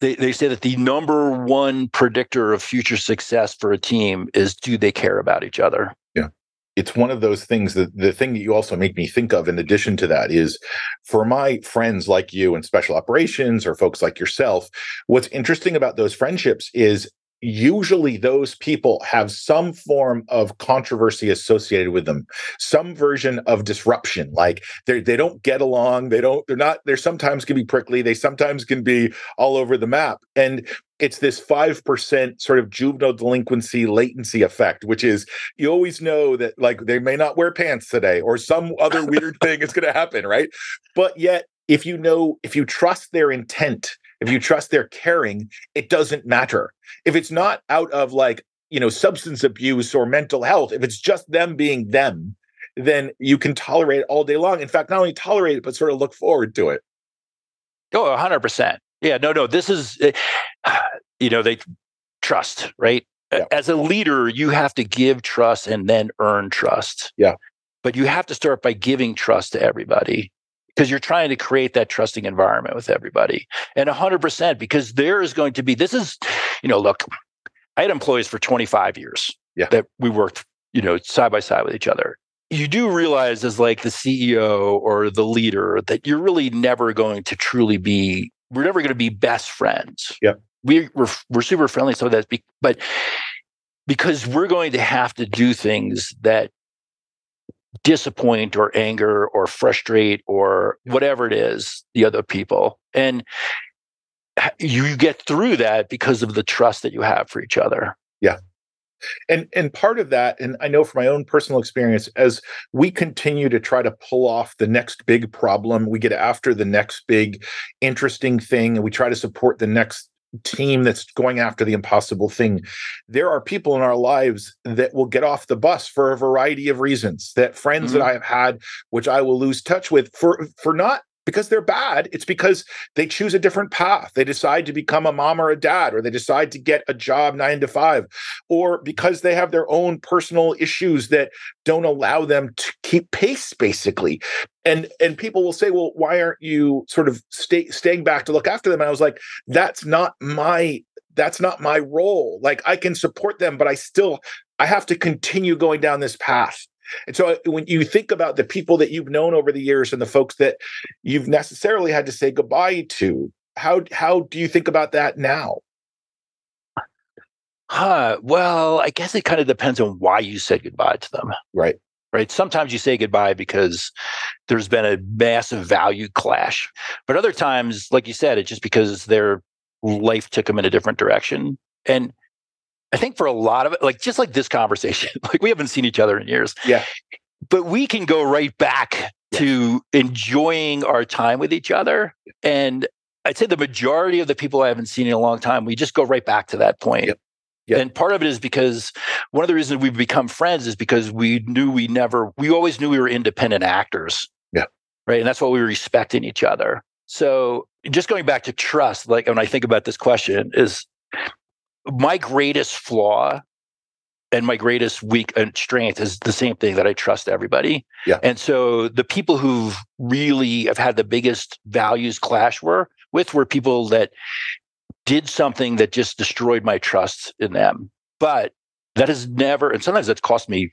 they, they say that the number one predictor of future success for a team is do they care about each other? It's one of those things that the thing that you also make me think of in addition to that is for my friends like you in special operations or folks like yourself what's interesting about those friendships is usually those people have some form of controversy associated with them some version of disruption like they they don't get along they don't they're not they're sometimes can be prickly they sometimes can be all over the map and it's this 5% sort of juvenile delinquency latency effect which is you always know that like they may not wear pants today or some other *laughs* weird thing is going to happen right? But yet if you know if you trust their intent if you trust their caring, it doesn't matter. If it's not out of like, you know, substance abuse or mental health, if it's just them being them, then you can tolerate it all day long. In fact, not only tolerate it, but sort of look forward to it. Oh, 100%. Yeah, no, no. This is, eh, *sighs* you know, they trust, right? Yeah. As a leader, you have to give trust and then earn trust. Yeah. But you have to start by giving trust to everybody because you're trying to create that trusting environment with everybody and 100% because there is going to be this is you know look i had employees for 25 years yeah. that we worked you know side by side with each other you do realize as like the CEO or the leader that you're really never going to truly be we're never going to be best friends. yeah We we're, we're super friendly so that's be, but because we're going to have to do things that disappoint or anger or frustrate or whatever it is the other people. And you get through that because of the trust that you have for each other. Yeah. And and part of that and i know from my own personal experience as we continue to try to pull off the next big problem we get after the next big interesting thing and we try to support the next team that's going after the impossible thing there are people in our lives that will get off the bus for a variety of reasons that friends mm-hmm. that i have had which i will lose touch with for for not because they're bad. It's because they choose a different path. They decide to become a mom or a dad, or they decide to get a job nine to five, or because they have their own personal issues that don't allow them to keep pace, basically. And and people will say, well, why aren't you sort of stay, staying back to look after them? And I was like, that's not my that's not my role. Like I can support them, but I still I have to continue going down this path. And so uh, when you think about the people that you've known over the years and the folks that you've necessarily had to say goodbye to, how how do you think about that now? Huh. Well, I guess it kind of depends on why you said goodbye to them. Right. Right. Sometimes you say goodbye because there's been a massive value clash. But other times, like you said, it's just because their life took them in a different direction. And I think for a lot of it, like just like this conversation, *laughs* like we haven't seen each other in years. Yeah. But we can go right back to enjoying our time with each other. And I'd say the majority of the people I haven't seen in a long time, we just go right back to that point. Yep. Yep. And part of it is because one of the reasons we've become friends is because we knew we never, we always knew we were independent actors. Yeah. Right. And that's what we were respecting each other. So just going back to trust, like when I think about this question, is my greatest flaw and my greatest weak and strength is the same thing that I trust everybody. Yeah. And so the people who've really have had the biggest values clash were with were people that did something that just destroyed my trust in them. But that has never, and sometimes that's cost me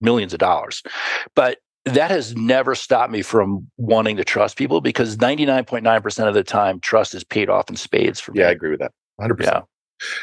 millions of dollars. But that has never stopped me from wanting to trust people because 99.9% of the time, trust is paid off in spades for me. Yeah, I agree with that. 100%. Yeah.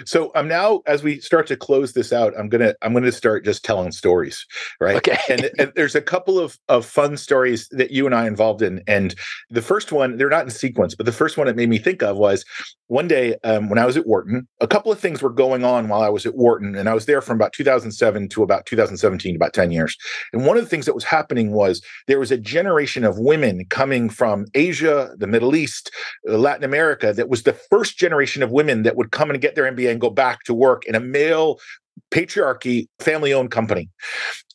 So I'm now, as we start to close this out, I'm gonna I'm gonna start just telling stories, right? Okay. and, and, there's a couple of of fun stories that you and I involved in, and the first one they're not in sequence, but the first one it made me think of was one day um, when I was at Wharton, a couple of things were going on while I was at Wharton, and I was there from about 2007 to about 2017, about 10 years. And one of the things that was happening was there was a generation of women coming from Asia, the Middle East, uh, Latin America that was the first generation of women that would come and get their MBA and go back to work in a male patriarchy family owned company.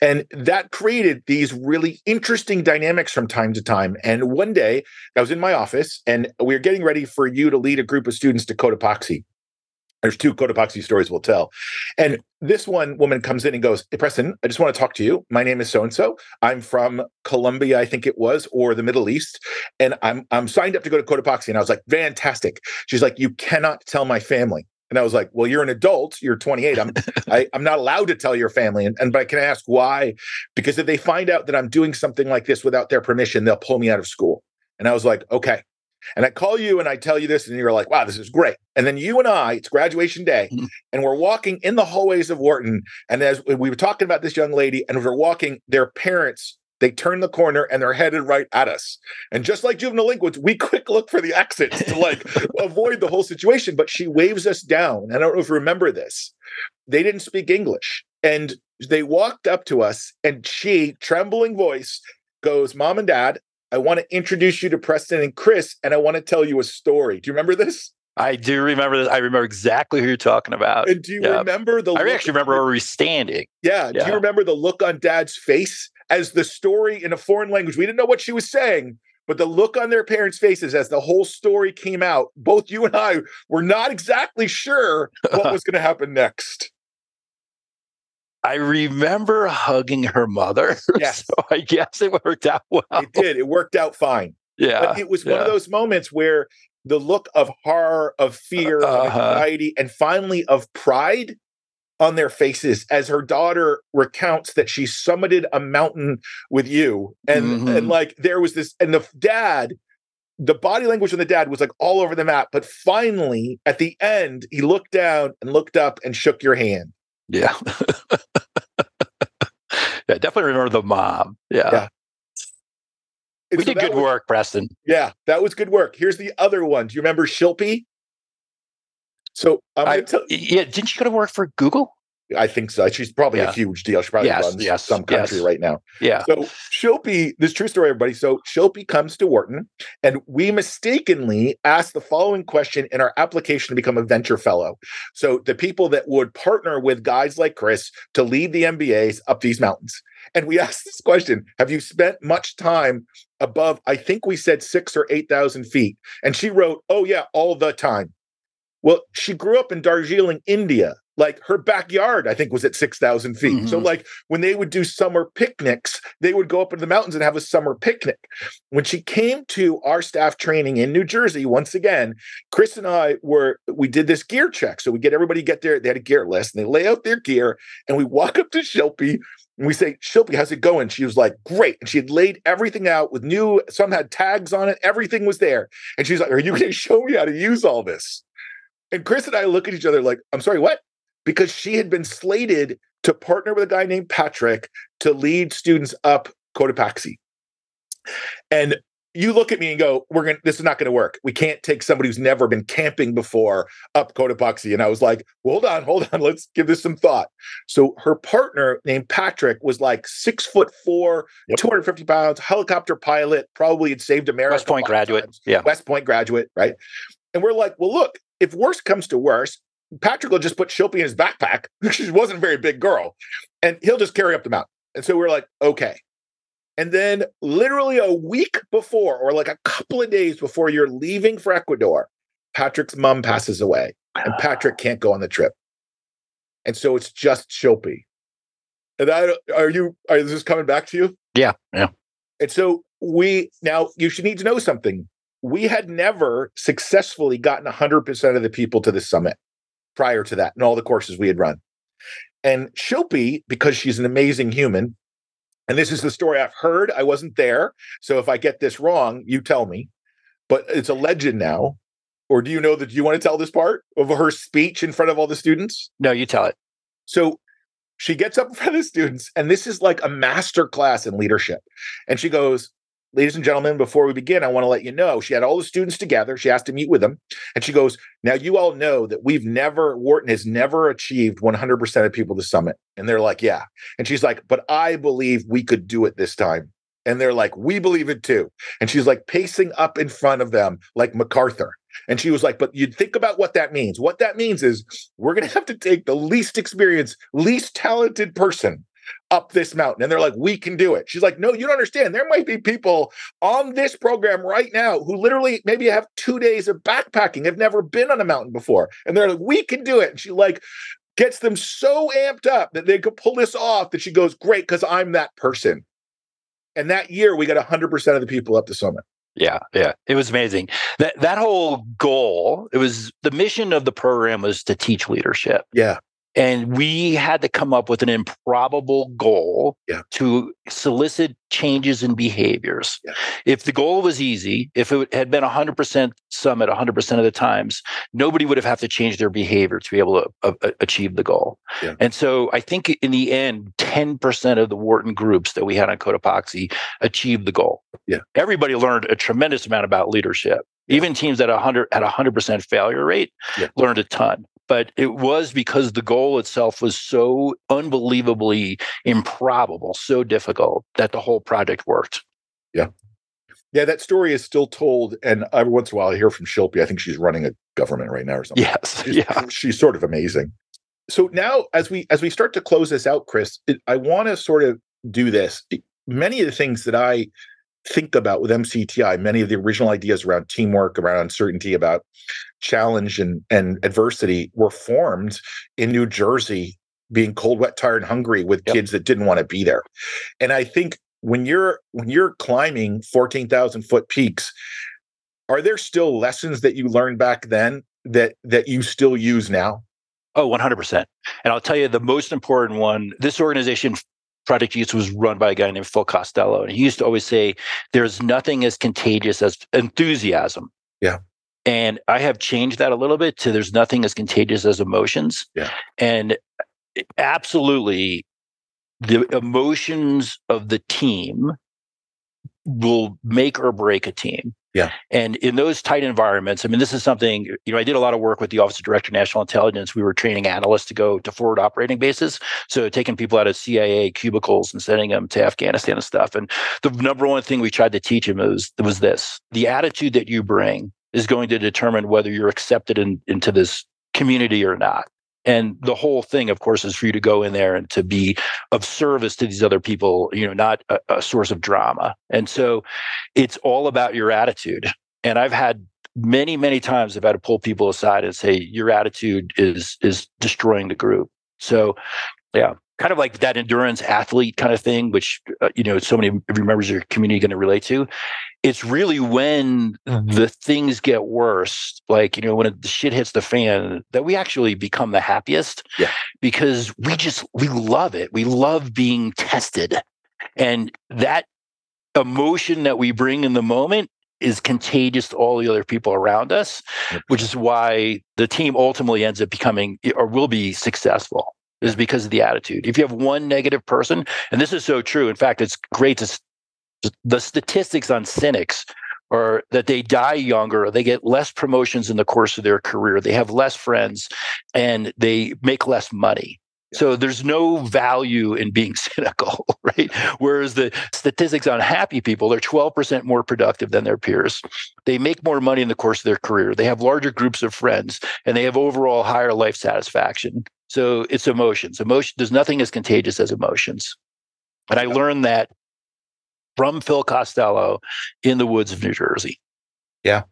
And that created these really interesting dynamics from time to time. And one day I was in my office and we were getting ready for you to lead a group of students to Cotopaxi. There's two Cotopaxi stories we'll tell. And this one woman comes in and goes, Hey, Preston, I just want to talk to you. My name is so and so. I'm from Colombia, I think it was, or the Middle East. And I'm I'm signed up to go to Cotopaxi. And I was like, Fantastic. She's like, You cannot tell my family. And I was like, well, you're an adult. You're 28. I'm *laughs* I, am i am not allowed to tell your family. And, and but I can ask why? Because if they find out that I'm doing something like this without their permission, they'll pull me out of school. And I was like, okay. And I call you and I tell you this, and you're like, wow, this is great. And then you and I, it's graduation day, mm-hmm. and we're walking in the hallways of Wharton. And as we were talking about this young lady, and we're walking, their parents they turn the corner and they're headed right at us. And just like juvenile delinquents, we *laughs* quick look for the exits to like *laughs* avoid the whole situation. But she waves us down. I don't know if you remember this. They didn't speak English. And they walked up to us and she, trembling voice, goes, Mom and Dad, I want to introduce you to Preston and Chris, and I want to tell you a story. Do you remember this? I do remember this. I remember exactly who you're talking about. And do you yeah. remember the? I actually remember where we were standing. Yeah. yeah. Do you remember the look on Dad's face as the story in a foreign language. We didn't know what she was saying, but the look on their parents' faces as the whole story came out, both you and I were not exactly sure what was *laughs* going to happen next. I remember hugging her mother. *laughs* Yes. So I guess it worked out well. It did. It worked out fine. Yeah. But it was one of those moments where the look of horror, of fear, uh-huh. of anxiety, and finally of pride on their faces as her daughter recounts that she summited a mountain with you and Mhm. and like there was this and the dad the body language on the dad was like all over the map but finally at the end he looked down and looked up and shook your hand Yeah. *laughs* yeah, definitely remember the mom. Yeah. Yeah. We so did good was- work, Preston. yeah that was good work here's the other one do you remember shilpy so i'm I, tell yeah, didn't she go to work for Google? I think so. She's probably a huge deal. She probably Yes, runs yes, some country yes. right now. Yeah. So Shilpy, this true story, everybody. So Shilpy comes to Wharton, and we mistakenly asked the following question in our application to become a venture fellow. So the people that would partner with guys like Chris to lead the MBAs up these mountains. And we *laughs* asked this question: Have you spent much time above? I think we said six or eight thousand feet. And she wrote, "Oh yeah, all the time." Well, she grew up in Darjeeling, India. Like her backyard, I think, was at 6,000 feet. So, Mhm. like, when they would do summer picnics, they would go up into the mountains and have a summer picnic. When she came to our staff training in New Jersey, once again, Chris and I were, we did this gear check. So we get everybody get there, they had a gear list and they lay out their gear and we walk up to Shilpy and we say, Shilpy, how's it going? She was like, great. And she had laid everything out with new, some had tags on it, everything was there. And she's like, Are you going *laughs* to show me how to use all this? And Chris and I look at each other like, I'm sorry, what? Because she had been slated to partner with a guy named Patrick to lead students up Cotopaxi. And you look at me and go, "We're gonna. This is not going to work. We can't take somebody who's never been camping before up Cotopaxi." And I was like, well, "Hold on, hold on. *laughs* Let's give this some thought." So her partner named Patrick was like six foot four, Yep. 250 pounds, helicopter pilot. Probably had saved America. West Point Point graduate. times. Yeah. West Point graduate, right? And we're like, well, look, if worse comes to worse, Patrick will just put Shilpy in his backpack. *laughs* she wasn't a very big girl, and he'll just carry up the mountain. And so we're like, okay. And then, literally a week before, or like a couple of days before you're leaving for Ecuador, Patrick's mom passes away, and Patrick can't go on the trip. And so it's just Shilpy. And I, are you? Are is this coming back to you? Yeah. Yeah. And so we now you should need to know something. We had never successfully gotten 100% of the people to the summit prior to that in all the courses we had run. And Shilpy, because she's an amazing human, and this is the story I've heard, I wasn't there. So if I get this wrong, you tell me. But it's a legend now. Or do you know that you want to tell this part of her speech in front of all the students? No, you tell it. So she gets up in front of the students, and this is like a master class in leadership. And she goes, Ladies and gentlemen, before we begin, I want to let you know she had all the students together. She asked to meet with them. And she goes, Now you all know that we've never, Wharton has never achieved 100% of people to summit. And they're like, Yeah. And she's like, But I believe we could do it this time. And they're like, We believe it too. And she's like pacing up in front of them like MacArthur. And she was like, but you'd think about what that means. What that means is we're going *laughs* to have to take the least experienced, least talented person up this mountain. And they're like, we can do it. She's like, no, you don't understand. There might be people on this program right now who literally maybe have two days of backpacking, have never been on a mountain before. And they're like, we can do it. And she like gets them so amped up that they could pull this off that she goes, great, because I'm that person. And that year we got 100% of the people up the summit. Yeah, yeah. It was amazing. That that whole goal, it was the mission of the program was to teach leadership. Yeah. And we had to come up with an improbable goal Yeah. to solicit changes in behaviors. Yeah. If the goal was easy, if it had been 100% summit 100% of the times, nobody would have had to change their behavior to be able to uh, uh, achieve the goal. Yeah. And so I think in the end, 10% of the Wharton groups that we had on Cotopaxi achieved the goal. Yeah. Everybody learned a tremendous amount about leadership. Even teams at a 100 at a 100% failure rate learned a ton but it was because the goal itself was so unbelievably improbable, so difficult that the whole project worked. Yeah, Yeah, that story is still told. And every once in a while I hear from Shilpi. I think she's running a government right now or something. Yes. She's, Yeah. she's sort of amazing. So now as we as we start to close this out, Chris, it, I want to sort of do this. Many of the things that I think about with MCTI, many of the original ideas around teamwork, around uncertainty, about challenge and, and adversity were formed in New Jersey, being cold, wet, tired, and hungry with Yep. kids that didn't want to be there. And I think when you're when you're climbing 14,000 foot peaks, are there still lessons that you learned back then that that you still use now? Oh, 100%. And I'll tell you the most important one this organization, Project Youth, was run by a guy named Phil Costello. And he used to always say, there's nothing as contagious as enthusiasm. Yeah. And I have changed that a little bit to there's nothing as contagious as emotions. Yeah. And eh, absolutely, the emotions of the team will make or break a team. Yeah. And in those tight environments, I mean, this is something, you know, I did a lot of work with the Office of Director of National Intelligence. We were training analysts to go to forward operating bases. So taking people out of CIA cubicles and sending them to Afghanistan and stuff. And the number one thing we tried to teach them was, was this the attitude that you bring is going to determine whether you're accepted in, into this community or not. And the whole thing, of course, is for you to go in there and to be of service to these other people, you know, not a, a source of drama. And so it's all about your attitude. And I've had many, many times I've had to pull people aside and say, your attitude is is destroying the group. So yeah, kind of like that endurance athlete kind of thing, which uh, you know so many of your members of your community going to relate to. It's really when the things get worse, like you know when the shit hits the fan, that we actually become the happiest. Yeah. because we just we love it. We love being tested, and that emotion that we bring in the moment is contagious to all the other people around us, which is why the team ultimately ends up becoming or will be successful is because of the attitude. If you have one negative person, and this is so true, in fact, it's great to the statistics on cynics are that they die younger, they get less promotions in the course of their career, they have less friends, and they make less money. So there's no value in being *laughs* cynical, right? Whereas the statistics on happy people, they're 12% more productive than their peers. They make more money in the course of their career. They have larger groups of friends and they have overall higher life satisfaction. So it's emotions. Emotion, there's nothing as contagious as emotions. And I learned that from Phil Costello in the woods of New Jersey. Yeah.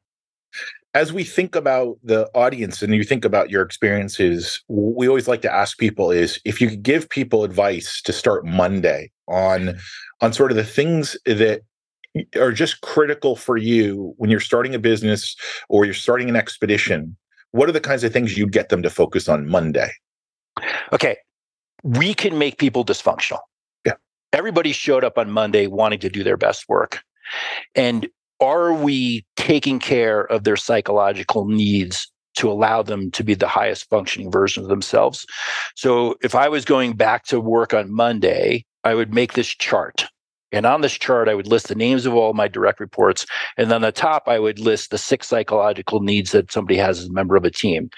As we think about the audience and you think about your experiences, we always like to ask people is if you could give people advice to start Monday on on sort of the things that are just critical for you when you're starting a business or you're starting an expedition, what are the kinds of things you'd get them to focus on Monday? Okay. We can make people dysfunctional. Yeah. Everybody showed up on Monday wanting to do their best work. And are we taking care of their psychological needs to allow them to be the highest functioning version of themselves? So if I was going back to work on Monday, I would make this chart. And on this chart, I would list the names of all my direct reports. And on the top, I would list the six psychological needs that somebody has as a member of a team.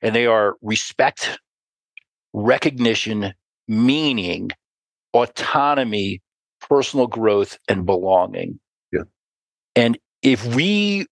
And they are respect, recognition, meaning, autonomy, personal growth, and belonging. Yeah. And if we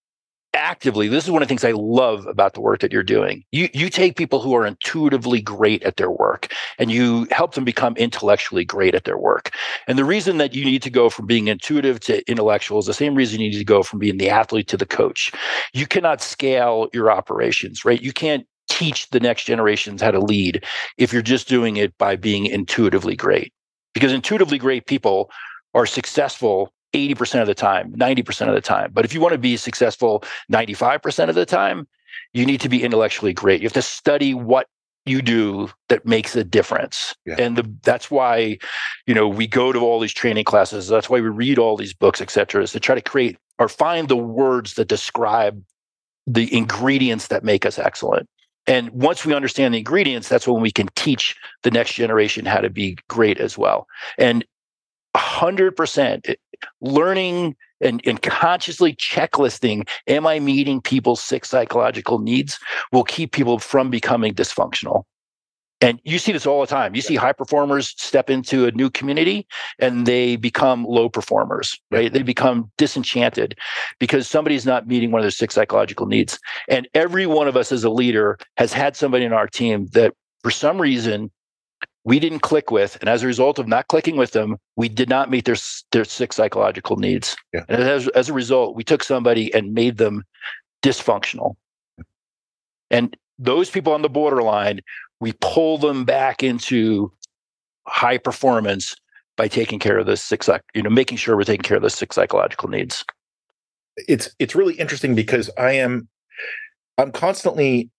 actively, this is one of the things I love about the work that you're doing. You you take people who are intuitively great at their work and you help them become intellectually great at their work. And the reason that you need to go from being intuitive to intellectual is the same reason you need to go from being the athlete to the coach. You cannot scale your operations, right? You can't teach the next generations how to lead if you're just doing it by being intuitively great. Because intuitively great people are successful 80% of the time, 90% of the time. But if you want to be successful 95% of the time, you need to be intellectually great. You have to study what you do that makes a difference. Yeah. And the, that's why, you know, we go to all these training classes. That's why we read all these books, et cetera, is to try to create or find the words that describe the ingredients that make us excellent. And once we understand the ingredients, that's when we can teach the next generation how to be great as well. And 100% eh, learning and, and consciously checklisting, am I meeting people's six psychological needs, will keep people from becoming dysfunctional. And you see this all the time. You see high performers step into a new community and they become low performers, right? They become disenchanted because somebody's not meeting one of their six psychological needs. And every one of us as a leader has had somebody in our team that for some reason we didn't click with. And as a result of not clicking with them, we did not meet their, their six psychological needs. Yeah. And as, as a result, we took somebody and made them dysfunctional. And those people on the borderline we pull them back into high performance by taking care of the six, you know, making sure we're taking care of the six psychological needs. It's it's really interesting because I am I'm constantly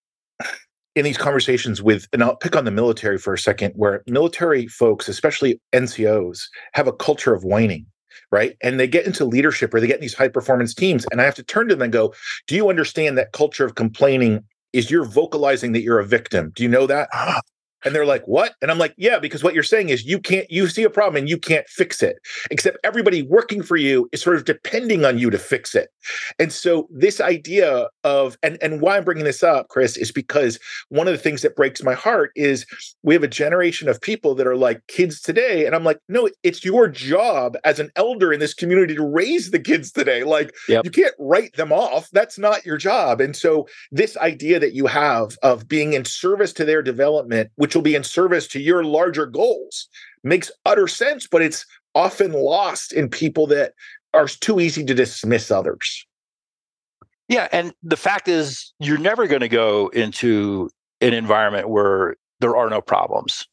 in these conversations with, and I'll pick on the military for a second, where military folks, especially NCOs, have a culture of whining right? And they get into leadership or they get in these high performance teams. And I have to turn to them and go, Do you understand that culture of complaining is you're vocalizing that you're a victim? Do you know that? Ah. And they're like, what? And I'm like, yeah, because what you're saying is you can't, you see a problem and you can't fix it. Except everybody working for you is sort of depending on you to fix it. And so this idea of, and, and why I'm bringing this up, Chris, is because one of the things that breaks my heart is we have a generation of people that are like kids today. And I'm like, no, it's your job as an elder in this community to raise the kids today. Like yep. you can't write them off. That's not your job. And so this idea that you have of being in service to their development, which will be in service to your larger goals makes utter sense, but it's often lost in people that are too easy to dismiss others. Yeah. And the fact is, you're never going to go into an environment where there are no problems.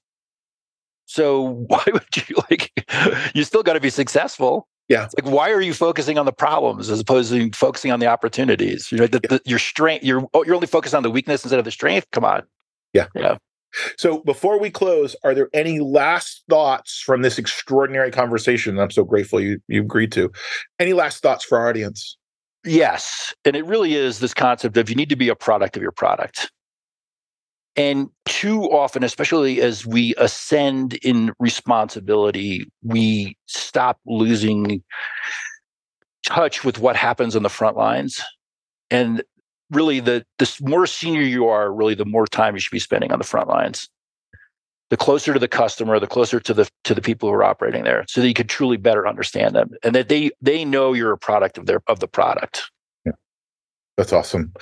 So *laughs* why would you like, *laughs* you still got to be successful. Yeah. It's like, why are you focusing on the problems as opposed to focusing on the opportunities? You know, the, yeah. the, your strength, you're, oh, you're only focused on the weakness instead of the strength. Come on. Yeah. Yeah. So before we close, are there any last thoughts from this extraordinary conversation? I'm so grateful you you agreed to. Any last thoughts for our audience? Yes. And it really is this concept of you need to be a product of your product. And too often, especially as we ascend in responsibility, we stop losing touch with what happens on the front lines. And really the the more senior you are, really the more time you should be spending on the front lines. The closer to the customer, the closer to the to the people who are operating there, so that you could truly better understand them, and that they they know you're a product of their of the product. Yeah, that's awesome.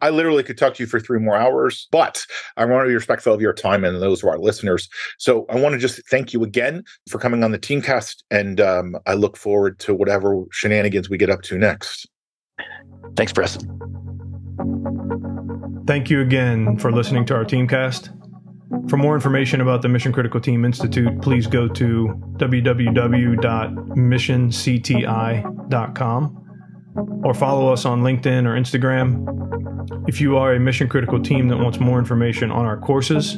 I literally could talk to you for three more hours, but I want to be respectful of your time and those of our listeners. So I want to just thank you again for coming on the Teamcast, and um, I look forward to whatever shenanigans we get up to next. Thanks, Preston. Thank you again for listening to our Teamcast. For more information about the Mission Critical Team Institute, please go to www.missioncti.com or follow us on LinkedIn or Instagram. If you are a mission critical team that wants more information on our courses,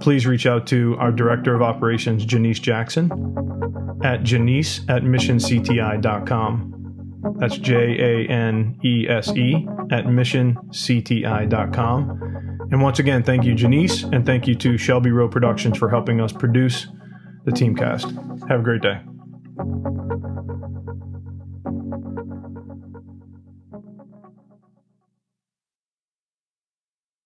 please reach out to our Director of Operations, Janese Jackson, at janese at missioncti.com. That's J A N E S E at missioncti.com. And once again, thank you, Janese, and thank you to Shelby Rowe Productions for helping us produce the Teamcast. Have a great day.